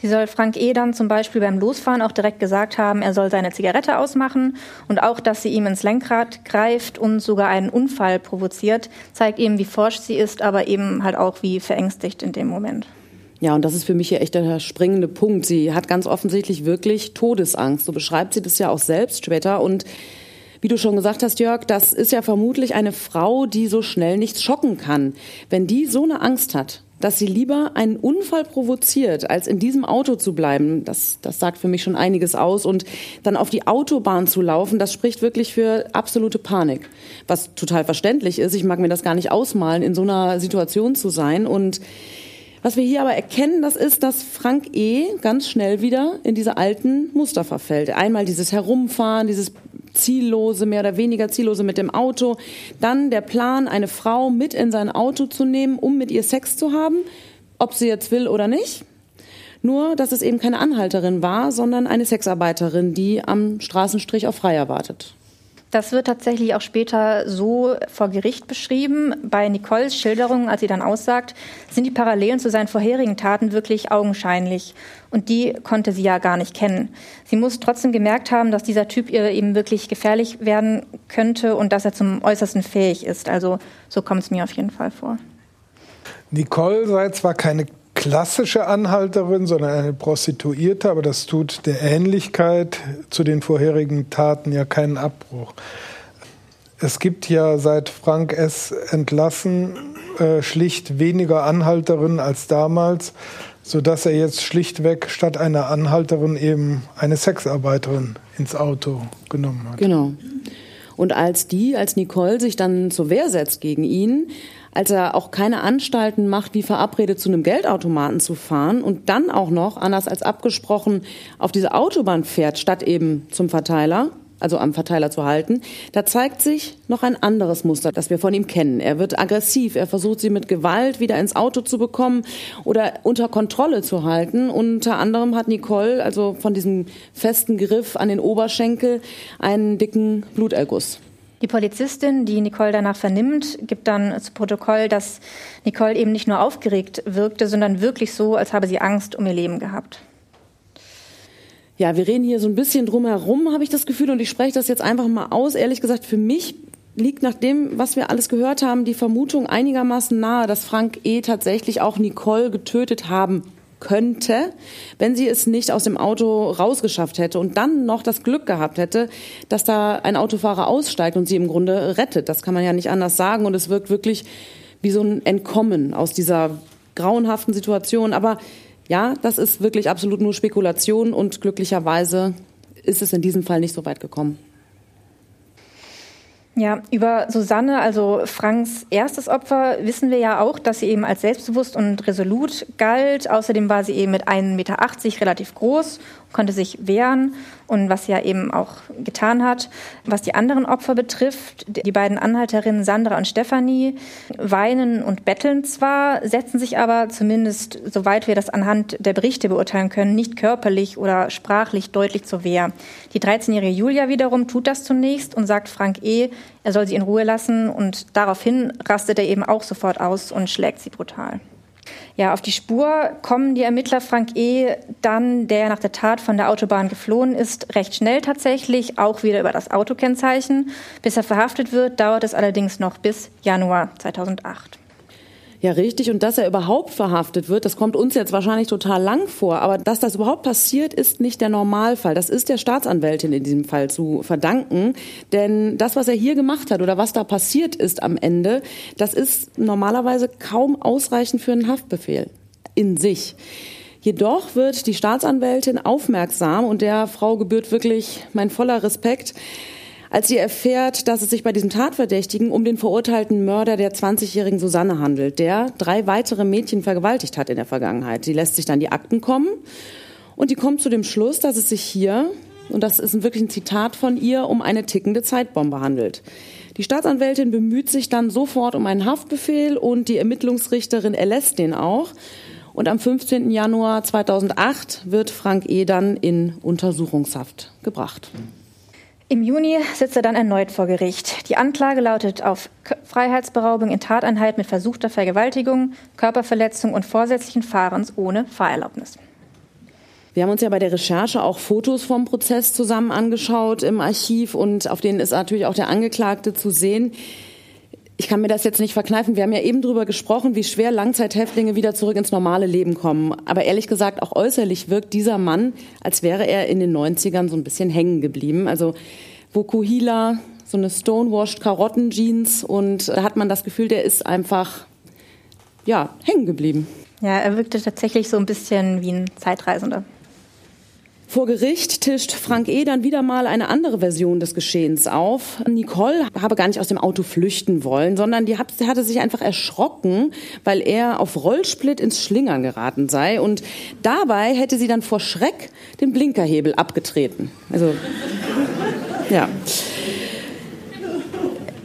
Sie soll Frank E. dann zum Beispiel beim Losfahren auch direkt gesagt haben, er soll seine Zigarette ausmachen und auch, dass sie ihm ins Lenkrad greift und sogar einen Unfall provoziert, zeigt eben, wie forsch sie ist, aber eben halt auch wie verängstigt in dem Moment. Ja, und das ist für mich hier echt der springende Punkt. Sie hat ganz offensichtlich wirklich Todesangst. So beschreibt sie das ja auch selbst später. Und wie du schon gesagt hast, Jörg, das ist ja vermutlich eine Frau, die so schnell nichts schocken kann. Wenn die so eine Angst hat, dass sie lieber einen Unfall provoziert, als in diesem Auto zu bleiben. Das, das sagt für mich schon einiges aus. Und dann auf die Autobahn zu laufen, das spricht wirklich für absolute Panik. Was total verständlich ist. Ich mag mir das gar nicht ausmalen, in so einer Situation zu sein. Und was wir hier aber erkennen, das ist, dass Frank E. ganz schnell wieder in diese alten Muster verfällt. Einmal dieses Herumfahren, dieses ziellose, mehr oder weniger ziellose mit dem Auto. Dann der Plan, eine Frau mit in sein Auto zu nehmen, um mit ihr Sex zu haben, ob sie jetzt will oder nicht. Nur, dass es eben keine Anhalterin war, sondern eine Sexarbeiterin, die am Straßenstrich auf Freier wartet. Das wird tatsächlich auch später so vor Gericht beschrieben. Bei Nicoles Schilderung, als sie dann aussagt, sind die Parallelen zu seinen vorherigen Taten wirklich augenscheinlich. Und die konnte sie ja gar nicht kennen. Sie muss trotzdem gemerkt haben, dass dieser Typ ihr eben wirklich gefährlich werden könnte und dass er zum Äußersten fähig ist. Also so kommt es mir auf jeden Fall vor. Nicole sei zwar keine klassische Anhalterin, sondern eine Prostituierte, aber das tut der Ähnlichkeit zu den vorherigen Taten ja keinen Abbruch. Es gibt ja seit Frank S. entlassen äh, schlicht weniger Anhalterinnen als damals, sodass er jetzt schlichtweg statt einer Anhalterin eben eine Sexarbeiterin ins Auto genommen hat. Genau. Und als die, als Nicole sich dann zur Wehr setzt gegen ihn, als er auch keine Anstalten macht, wie verabredet zu einem Geldautomaten zu fahren und dann auch noch, anders als abgesprochen, auf diese Autobahn fährt, statt eben zum Verteiler, also am Verteiler zu halten, da zeigt sich noch ein anderes Muster, das wir von ihm kennen. Er wird aggressiv, er versucht sie mit Gewalt wieder ins Auto zu bekommen oder unter Kontrolle zu halten. Unter anderem hat Nicole also von diesem festen Griff an den Oberschenkel einen dicken Bluterguss. Die Polizistin, die Nicole danach vernimmt, gibt dann zu Protokoll, dass Nicole eben nicht nur aufgeregt wirkte, sondern wirklich so, als habe sie Angst um ihr Leben gehabt. Ja, wir reden hier so ein bisschen drumherum, habe ich das Gefühl, und ich spreche das jetzt einfach mal aus. Ehrlich gesagt, für mich liegt nach dem, was wir alles gehört haben, die Vermutung einigermaßen nahe, dass Frank E. tatsächlich auch Nicole getötet haben könnte, wenn sie es nicht aus dem Auto rausgeschafft hätte und dann noch das Glück gehabt hätte, dass da ein Autofahrer aussteigt und sie im Grunde rettet. Das kann man ja nicht anders sagen und es wirkt wirklich wie so ein Entkommen aus dieser grauenhaften Situation. Aber ja, das ist wirklich absolut nur Spekulation und glücklicherweise ist es in diesem Fall nicht so weit gekommen. Ja, über Susanne, also Franks erstes Opfer, wissen wir ja auch, dass sie eben als selbstbewusst und resolut galt. Außerdem war sie eben mit 1,80 Meter relativ groß konnte sich wehren und was sie ja eben auch getan hat. Was die anderen Opfer betrifft, die beiden Anhalterinnen Sandra und Stefanie weinen und betteln zwar, setzen sich aber zumindest, soweit wir das anhand der Berichte beurteilen können, nicht körperlich oder sprachlich deutlich zur Wehr. Die 13-jährige Julia wiederum tut das zunächst und sagt Frank E., er soll sie in Ruhe lassen und daraufhin rastet er eben auch sofort aus und schlägt sie brutal. Ja, auf die Spur kommen die Ermittler Frank E. dann, der nach der Tat von der Autobahn geflohen ist, recht schnell tatsächlich, auch wieder über das Autokennzeichen. Bis er verhaftet wird, dauert es allerdings noch bis Januar 2008. Ja, richtig. Und dass er überhaupt verhaftet wird, das kommt uns jetzt wahrscheinlich total lang vor. Aber dass das überhaupt passiert, ist nicht der Normalfall. Das ist der Staatsanwältin in diesem Fall zu verdanken. Denn das, was er hier gemacht hat oder was da passiert ist am Ende, das ist normalerweise kaum ausreichend für einen Haftbefehl in sich. Jedoch wird die Staatsanwältin aufmerksam und der Frau gebührt wirklich mein voller Respekt als sie erfährt, dass es sich bei diesem Tatverdächtigen um den verurteilten Mörder der 20-jährigen Susanne handelt, der drei weitere Mädchen vergewaltigt hat in der Vergangenheit. Sie lässt sich dann die Akten kommen und die kommt zu dem Schluss, dass es sich hier, und das ist wirklich ein Zitat von ihr, um eine tickende Zeitbombe handelt. Die Staatsanwältin bemüht sich dann sofort um einen Haftbefehl und die Ermittlungsrichterin erlässt den auch. Und am 15. Januar 2008 wird Frank E. dann in Untersuchungshaft gebracht. Im Juni sitzt er dann erneut vor Gericht. Die Anklage lautet auf Freiheitsberaubung in Tateinheit mit versuchter Vergewaltigung, Körperverletzung und vorsätzlichen Fahrens ohne Fahrerlaubnis. Wir haben uns ja bei der Recherche auch Fotos vom Prozess zusammen angeschaut im Archiv und auf denen ist natürlich auch der Angeklagte zu sehen ich kann mir das jetzt nicht verkneifen. Wir haben ja eben drüber gesprochen, wie schwer Langzeithäftlinge wieder zurück ins normale Leben kommen. Aber ehrlich gesagt, auch äußerlich wirkt dieser Mann, als wäre er in den 90ern so ein bisschen hängen geblieben. Also Vokuhila, so eine stonewashed Karottenjeans und da hat man das Gefühl, der ist einfach, ja, hängen geblieben. Ja, er wirkte tatsächlich so ein bisschen wie ein Zeitreisender. Vor Gericht tischt Frank E. dann wieder mal eine andere Version des Geschehens auf. Nicole habe gar nicht aus dem Auto flüchten wollen, sondern die hatte sich einfach erschrocken, weil er auf Rollsplit ins Schlingern geraten sei. Und dabei hätte sie dann vor Schreck den Blinkerhebel abgetreten. Also, ja.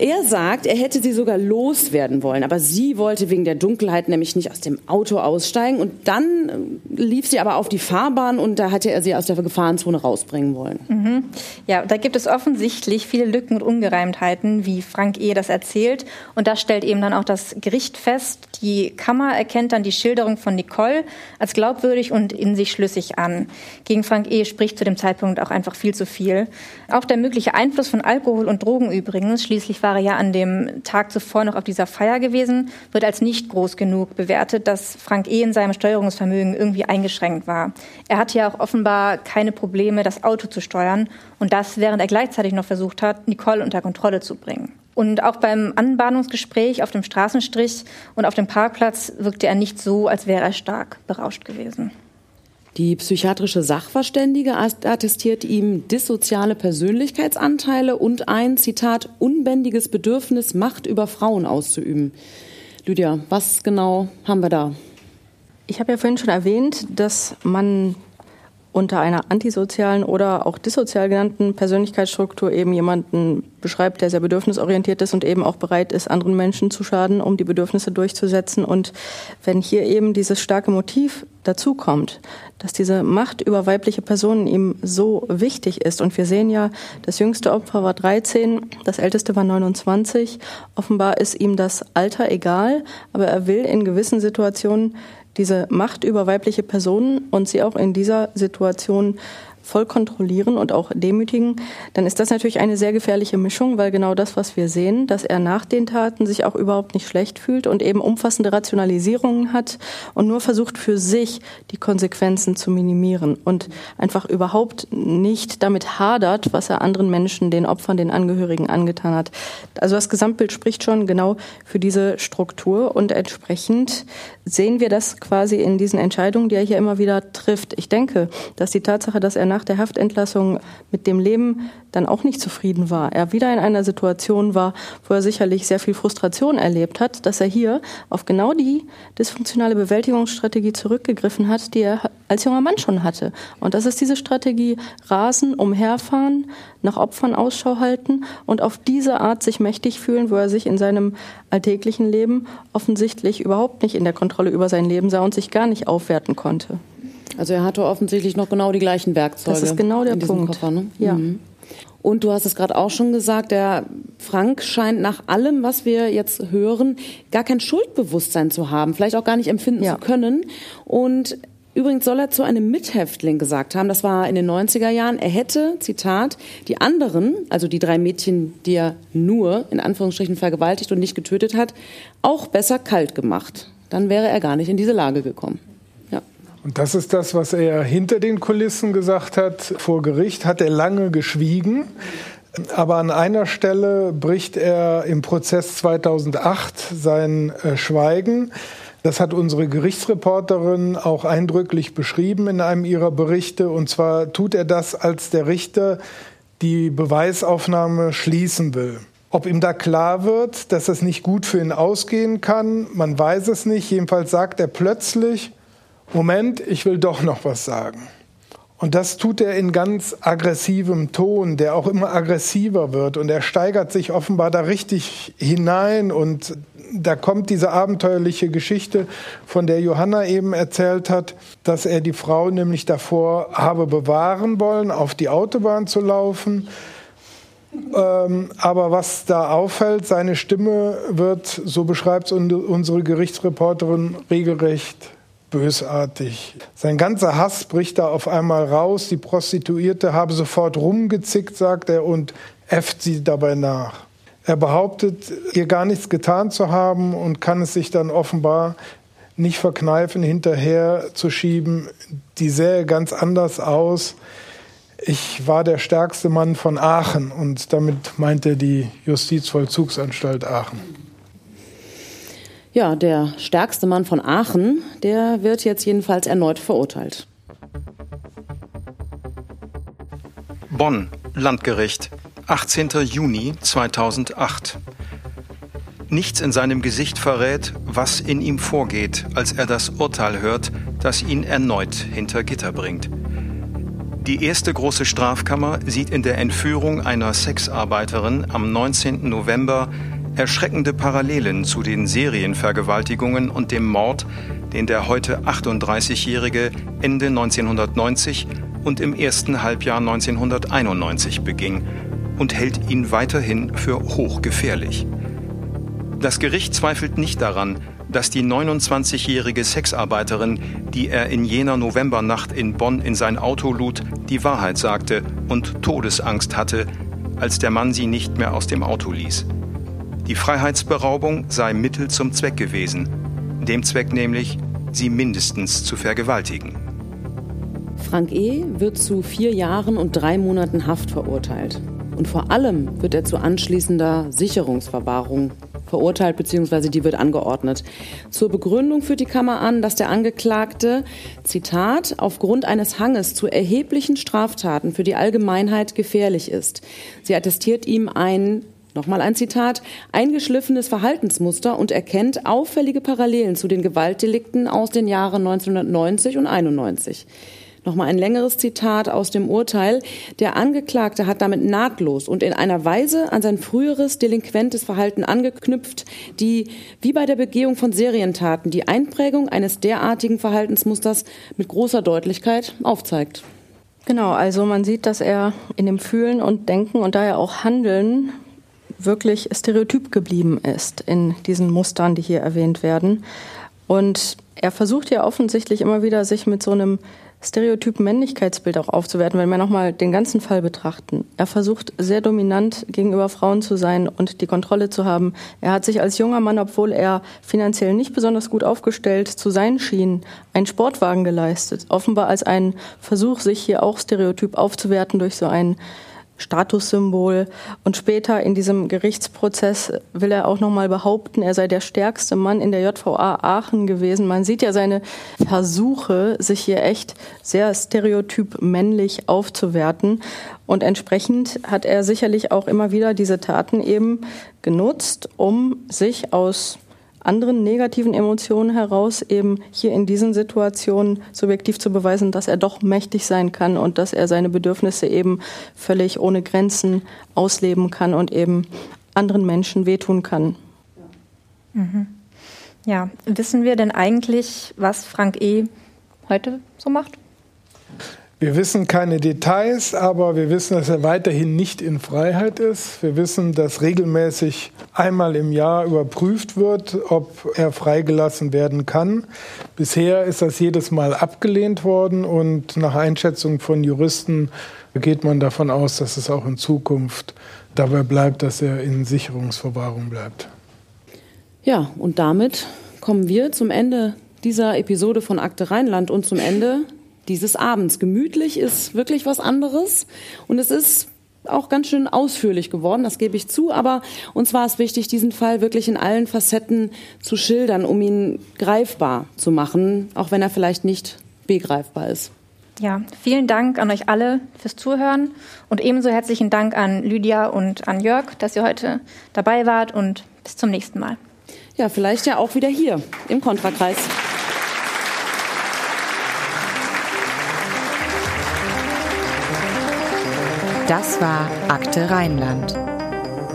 Er sagt, er hätte sie sogar loswerden wollen, aber sie wollte wegen der Dunkelheit nämlich nicht aus dem Auto aussteigen. Und dann äh, lief sie aber auf die Fahrbahn und da hatte er sie aus der Gefahrenzone rausbringen wollen. Mhm. Ja, da gibt es offensichtlich viele Lücken und Ungereimtheiten, wie Frank E. das erzählt. Und das stellt eben dann auch das Gericht fest. Die Kammer erkennt dann die Schilderung von Nicole als glaubwürdig und in sich schlüssig an. Gegen Frank E. spricht zu dem Zeitpunkt auch einfach viel zu viel. Auch der mögliche Einfluss von Alkohol und Drogen übrigens, schließlich war er ja an dem Tag zuvor noch auf dieser Feier gewesen, wird als nicht groß genug bewertet, dass Frank E. in seinem Steuerungsvermögen irgendwie eingeschränkt war. Er hatte ja auch offenbar keine Probleme, das Auto zu steuern und das, während er gleichzeitig noch versucht hat, Nicole unter Kontrolle zu bringen. Und auch beim Anbahnungsgespräch auf dem Straßenstrich und auf dem Parkplatz wirkte er nicht so, als wäre er stark berauscht gewesen. Die psychiatrische Sachverständige attestiert ihm dissoziale Persönlichkeitsanteile und ein, Zitat, unbändiges Bedürfnis, Macht über Frauen auszuüben. Lydia, was genau haben wir da? Ich habe ja vorhin schon erwähnt, dass man unter einer antisozialen oder auch dissozial genannten Persönlichkeitsstruktur eben jemanden beschreibt, der sehr bedürfnisorientiert ist und eben auch bereit ist, anderen Menschen zu schaden, um die Bedürfnisse durchzusetzen. Und wenn hier eben dieses starke Motiv dazu kommt, dass diese Macht über weibliche Personen ihm so wichtig ist. Und wir sehen ja, das jüngste Opfer war 13, das älteste war 29. Offenbar ist ihm das Alter egal, aber er will in gewissen Situationen diese Macht über weibliche Personen und sie auch in dieser Situation voll kontrollieren und auch demütigen, dann ist das natürlich eine sehr gefährliche Mischung, weil genau das, was wir sehen, dass er nach den Taten sich auch überhaupt nicht schlecht fühlt und eben umfassende Rationalisierungen hat und nur versucht für sich die Konsequenzen zu minimieren und einfach überhaupt nicht damit hadert, was er anderen Menschen, den Opfern, den Angehörigen angetan hat. Also das Gesamtbild spricht schon genau für diese Struktur und entsprechend sehen wir das quasi in diesen Entscheidungen, die er hier immer wieder trifft. Ich denke, dass die Tatsache, dass er nach der Haftentlassung mit dem Leben dann auch nicht zufrieden war, er wieder in einer Situation war, wo er sicherlich sehr viel Frustration erlebt hat, dass er hier auf genau die dysfunktionale Bewältigungsstrategie zurückgegriffen hat, die er als junger Mann schon hatte. Und das ist diese Strategie Rasen, umherfahren, nach Opfern Ausschau halten und auf diese Art sich mächtig fühlen, wo er sich in seinem alltäglichen Leben offensichtlich überhaupt nicht in der Kontrolle über sein Leben sah und sich gar nicht aufwerten konnte. Also er hatte offensichtlich noch genau die gleichen Werkzeuge. Das ist genau der Punkt. Koffer, ne? Ja. Mhm. Und du hast es gerade auch schon gesagt, der Frank scheint nach allem, was wir jetzt hören, gar kein Schuldbewusstsein zu haben, vielleicht auch gar nicht empfinden ja. zu können. Und übrigens soll er zu einem Mithäftling gesagt haben, das war in den 90er Jahren, er hätte, Zitat, die anderen, also die drei Mädchen, die er nur in Anführungsstrichen vergewaltigt und nicht getötet hat, auch besser kalt gemacht. Dann wäre er gar nicht in diese Lage gekommen. Und das ist das, was er hinter den Kulissen gesagt hat. Vor Gericht hat er lange geschwiegen. Aber an einer Stelle bricht er im Prozess 2008 sein äh, Schweigen. Das hat unsere Gerichtsreporterin auch eindrücklich beschrieben in einem ihrer Berichte. Und zwar tut er das, als der Richter die Beweisaufnahme schließen will. Ob ihm da klar wird, dass es nicht gut für ihn ausgehen kann, man weiß es nicht. Jedenfalls sagt er plötzlich, Moment, ich will doch noch was sagen. Und das tut er in ganz aggressivem Ton, der auch immer aggressiver wird. Und er steigert sich offenbar da richtig hinein. Und da kommt diese abenteuerliche Geschichte, von der Johanna eben erzählt hat, dass er die Frau nämlich davor habe bewahren wollen, auf die Autobahn zu laufen. Ähm, aber was da auffällt, seine Stimme wird, so beschreibt es unsere Gerichtsreporterin, regelrecht bösartig. Sein ganzer Hass bricht da auf einmal raus. Die Prostituierte habe sofort rumgezickt, sagt er, und äfft sie dabei nach. Er behauptet, ihr gar nichts getan zu haben und kann es sich dann offenbar nicht verkneifen, hinterher zu schieben. Die sähe ganz anders aus. Ich war der stärkste Mann von Aachen und damit meint er die Justizvollzugsanstalt Aachen. Ja, der stärkste Mann von Aachen, der wird jetzt jedenfalls erneut verurteilt. Bonn, Landgericht, 18. Juni 2008. Nichts in seinem Gesicht verrät, was in ihm vorgeht, als er das Urteil hört, das ihn erneut hinter Gitter bringt. Die erste große Strafkammer sieht in der Entführung einer Sexarbeiterin am 19. November erschreckende Parallelen zu den Serienvergewaltigungen und dem Mord, den der heute 38-Jährige Ende 1990 und im ersten Halbjahr 1991 beging und hält ihn weiterhin für hochgefährlich. Das Gericht zweifelt nicht daran, dass die 29-jährige Sexarbeiterin, die er in jener Novembernacht in Bonn in sein Auto lud, die Wahrheit sagte und Todesangst hatte, als der Mann sie nicht mehr aus dem Auto ließ. Die Freiheitsberaubung sei Mittel zum Zweck gewesen, dem Zweck nämlich, sie mindestens zu vergewaltigen. Frank E. wird zu vier Jahren und drei Monaten Haft verurteilt. Und vor allem wird er zu anschließender Sicherungsverwahrung verurteilt bzw. die wird angeordnet. Zur Begründung führt die Kammer an, dass der Angeklagte, Zitat, aufgrund eines Hanges zu erheblichen Straftaten für die Allgemeinheit gefährlich ist. Sie attestiert ihm ein Nochmal ein Zitat. Eingeschliffenes Verhaltensmuster und erkennt auffällige Parallelen zu den Gewaltdelikten aus den Jahren 1990 und 91. Nochmal ein längeres Zitat aus dem Urteil. Der Angeklagte hat damit nahtlos und in einer Weise an sein früheres delinquentes Verhalten angeknüpft, die, wie bei der Begehung von Serientaten, die Einprägung eines derartigen Verhaltensmusters mit großer Deutlichkeit aufzeigt. Genau, also man sieht, dass er in dem Fühlen und Denken und daher auch Handeln wirklich stereotyp geblieben ist in diesen Mustern, die hier erwähnt werden. Und er versucht ja offensichtlich immer wieder, sich mit so einem stereotypen Männlichkeitsbild auch aufzuwerten, wenn wir nochmal den ganzen Fall betrachten. Er versucht sehr dominant gegenüber Frauen zu sein und die Kontrolle zu haben. Er hat sich als junger Mann, obwohl er finanziell nicht besonders gut aufgestellt zu sein schien, einen Sportwagen geleistet. Offenbar als einen Versuch, sich hier auch stereotyp aufzuwerten durch so einen Statussymbol. Und später in diesem Gerichtsprozess will er auch nochmal behaupten, er sei der stärkste Mann in der JVA Aachen gewesen. Man sieht ja seine Versuche, sich hier echt sehr stereotyp männlich aufzuwerten. Und entsprechend hat er sicherlich auch immer wieder diese Taten eben genutzt, um sich aus anderen negativen Emotionen heraus eben hier in diesen Situationen subjektiv zu beweisen, dass er doch mächtig sein kann und dass er seine Bedürfnisse eben völlig ohne Grenzen ausleben kann und eben anderen Menschen wehtun kann. Mhm. Ja, wissen wir denn eigentlich, was Frank E. heute so macht? Wir wissen keine Details, aber wir wissen, dass er weiterhin nicht in Freiheit ist. Wir wissen, dass regelmäßig einmal im Jahr überprüft wird, ob er freigelassen werden kann. Bisher ist das jedes Mal abgelehnt worden und nach Einschätzung von Juristen geht man davon aus, dass es auch in Zukunft dabei bleibt, dass er in Sicherungsverwahrung bleibt. Ja, und damit kommen wir zum Ende dieser Episode von Akte Rheinland und zum Ende dieses Abends. Gemütlich ist wirklich was anderes und es ist auch ganz schön ausführlich geworden, das gebe ich zu, aber uns war es wichtig, diesen Fall wirklich in allen Facetten zu schildern, um ihn greifbar zu machen, auch wenn er vielleicht nicht begreifbar ist. Ja, vielen Dank an euch alle fürs Zuhören und ebenso herzlichen Dank an Lydia und an Jörg, dass ihr heute dabei wart und bis zum nächsten Mal. Ja, vielleicht ja auch wieder hier im Kontrakreis. Das war Akte Rheinland,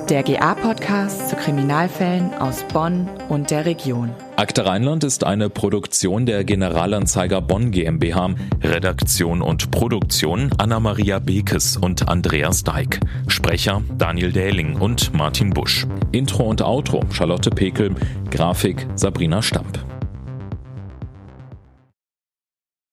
der GA-Podcast zu Kriminalfällen aus Bonn und der Region. Akte Rheinland ist eine Produktion der Generalanzeiger Bonn GmbH. Redaktion und Produktion Anna-Maria Bekes und Andreas Deik. Sprecher Daniel Dähling und Martin Busch. Intro und Outro Charlotte Pekel. Grafik Sabrina Stamp.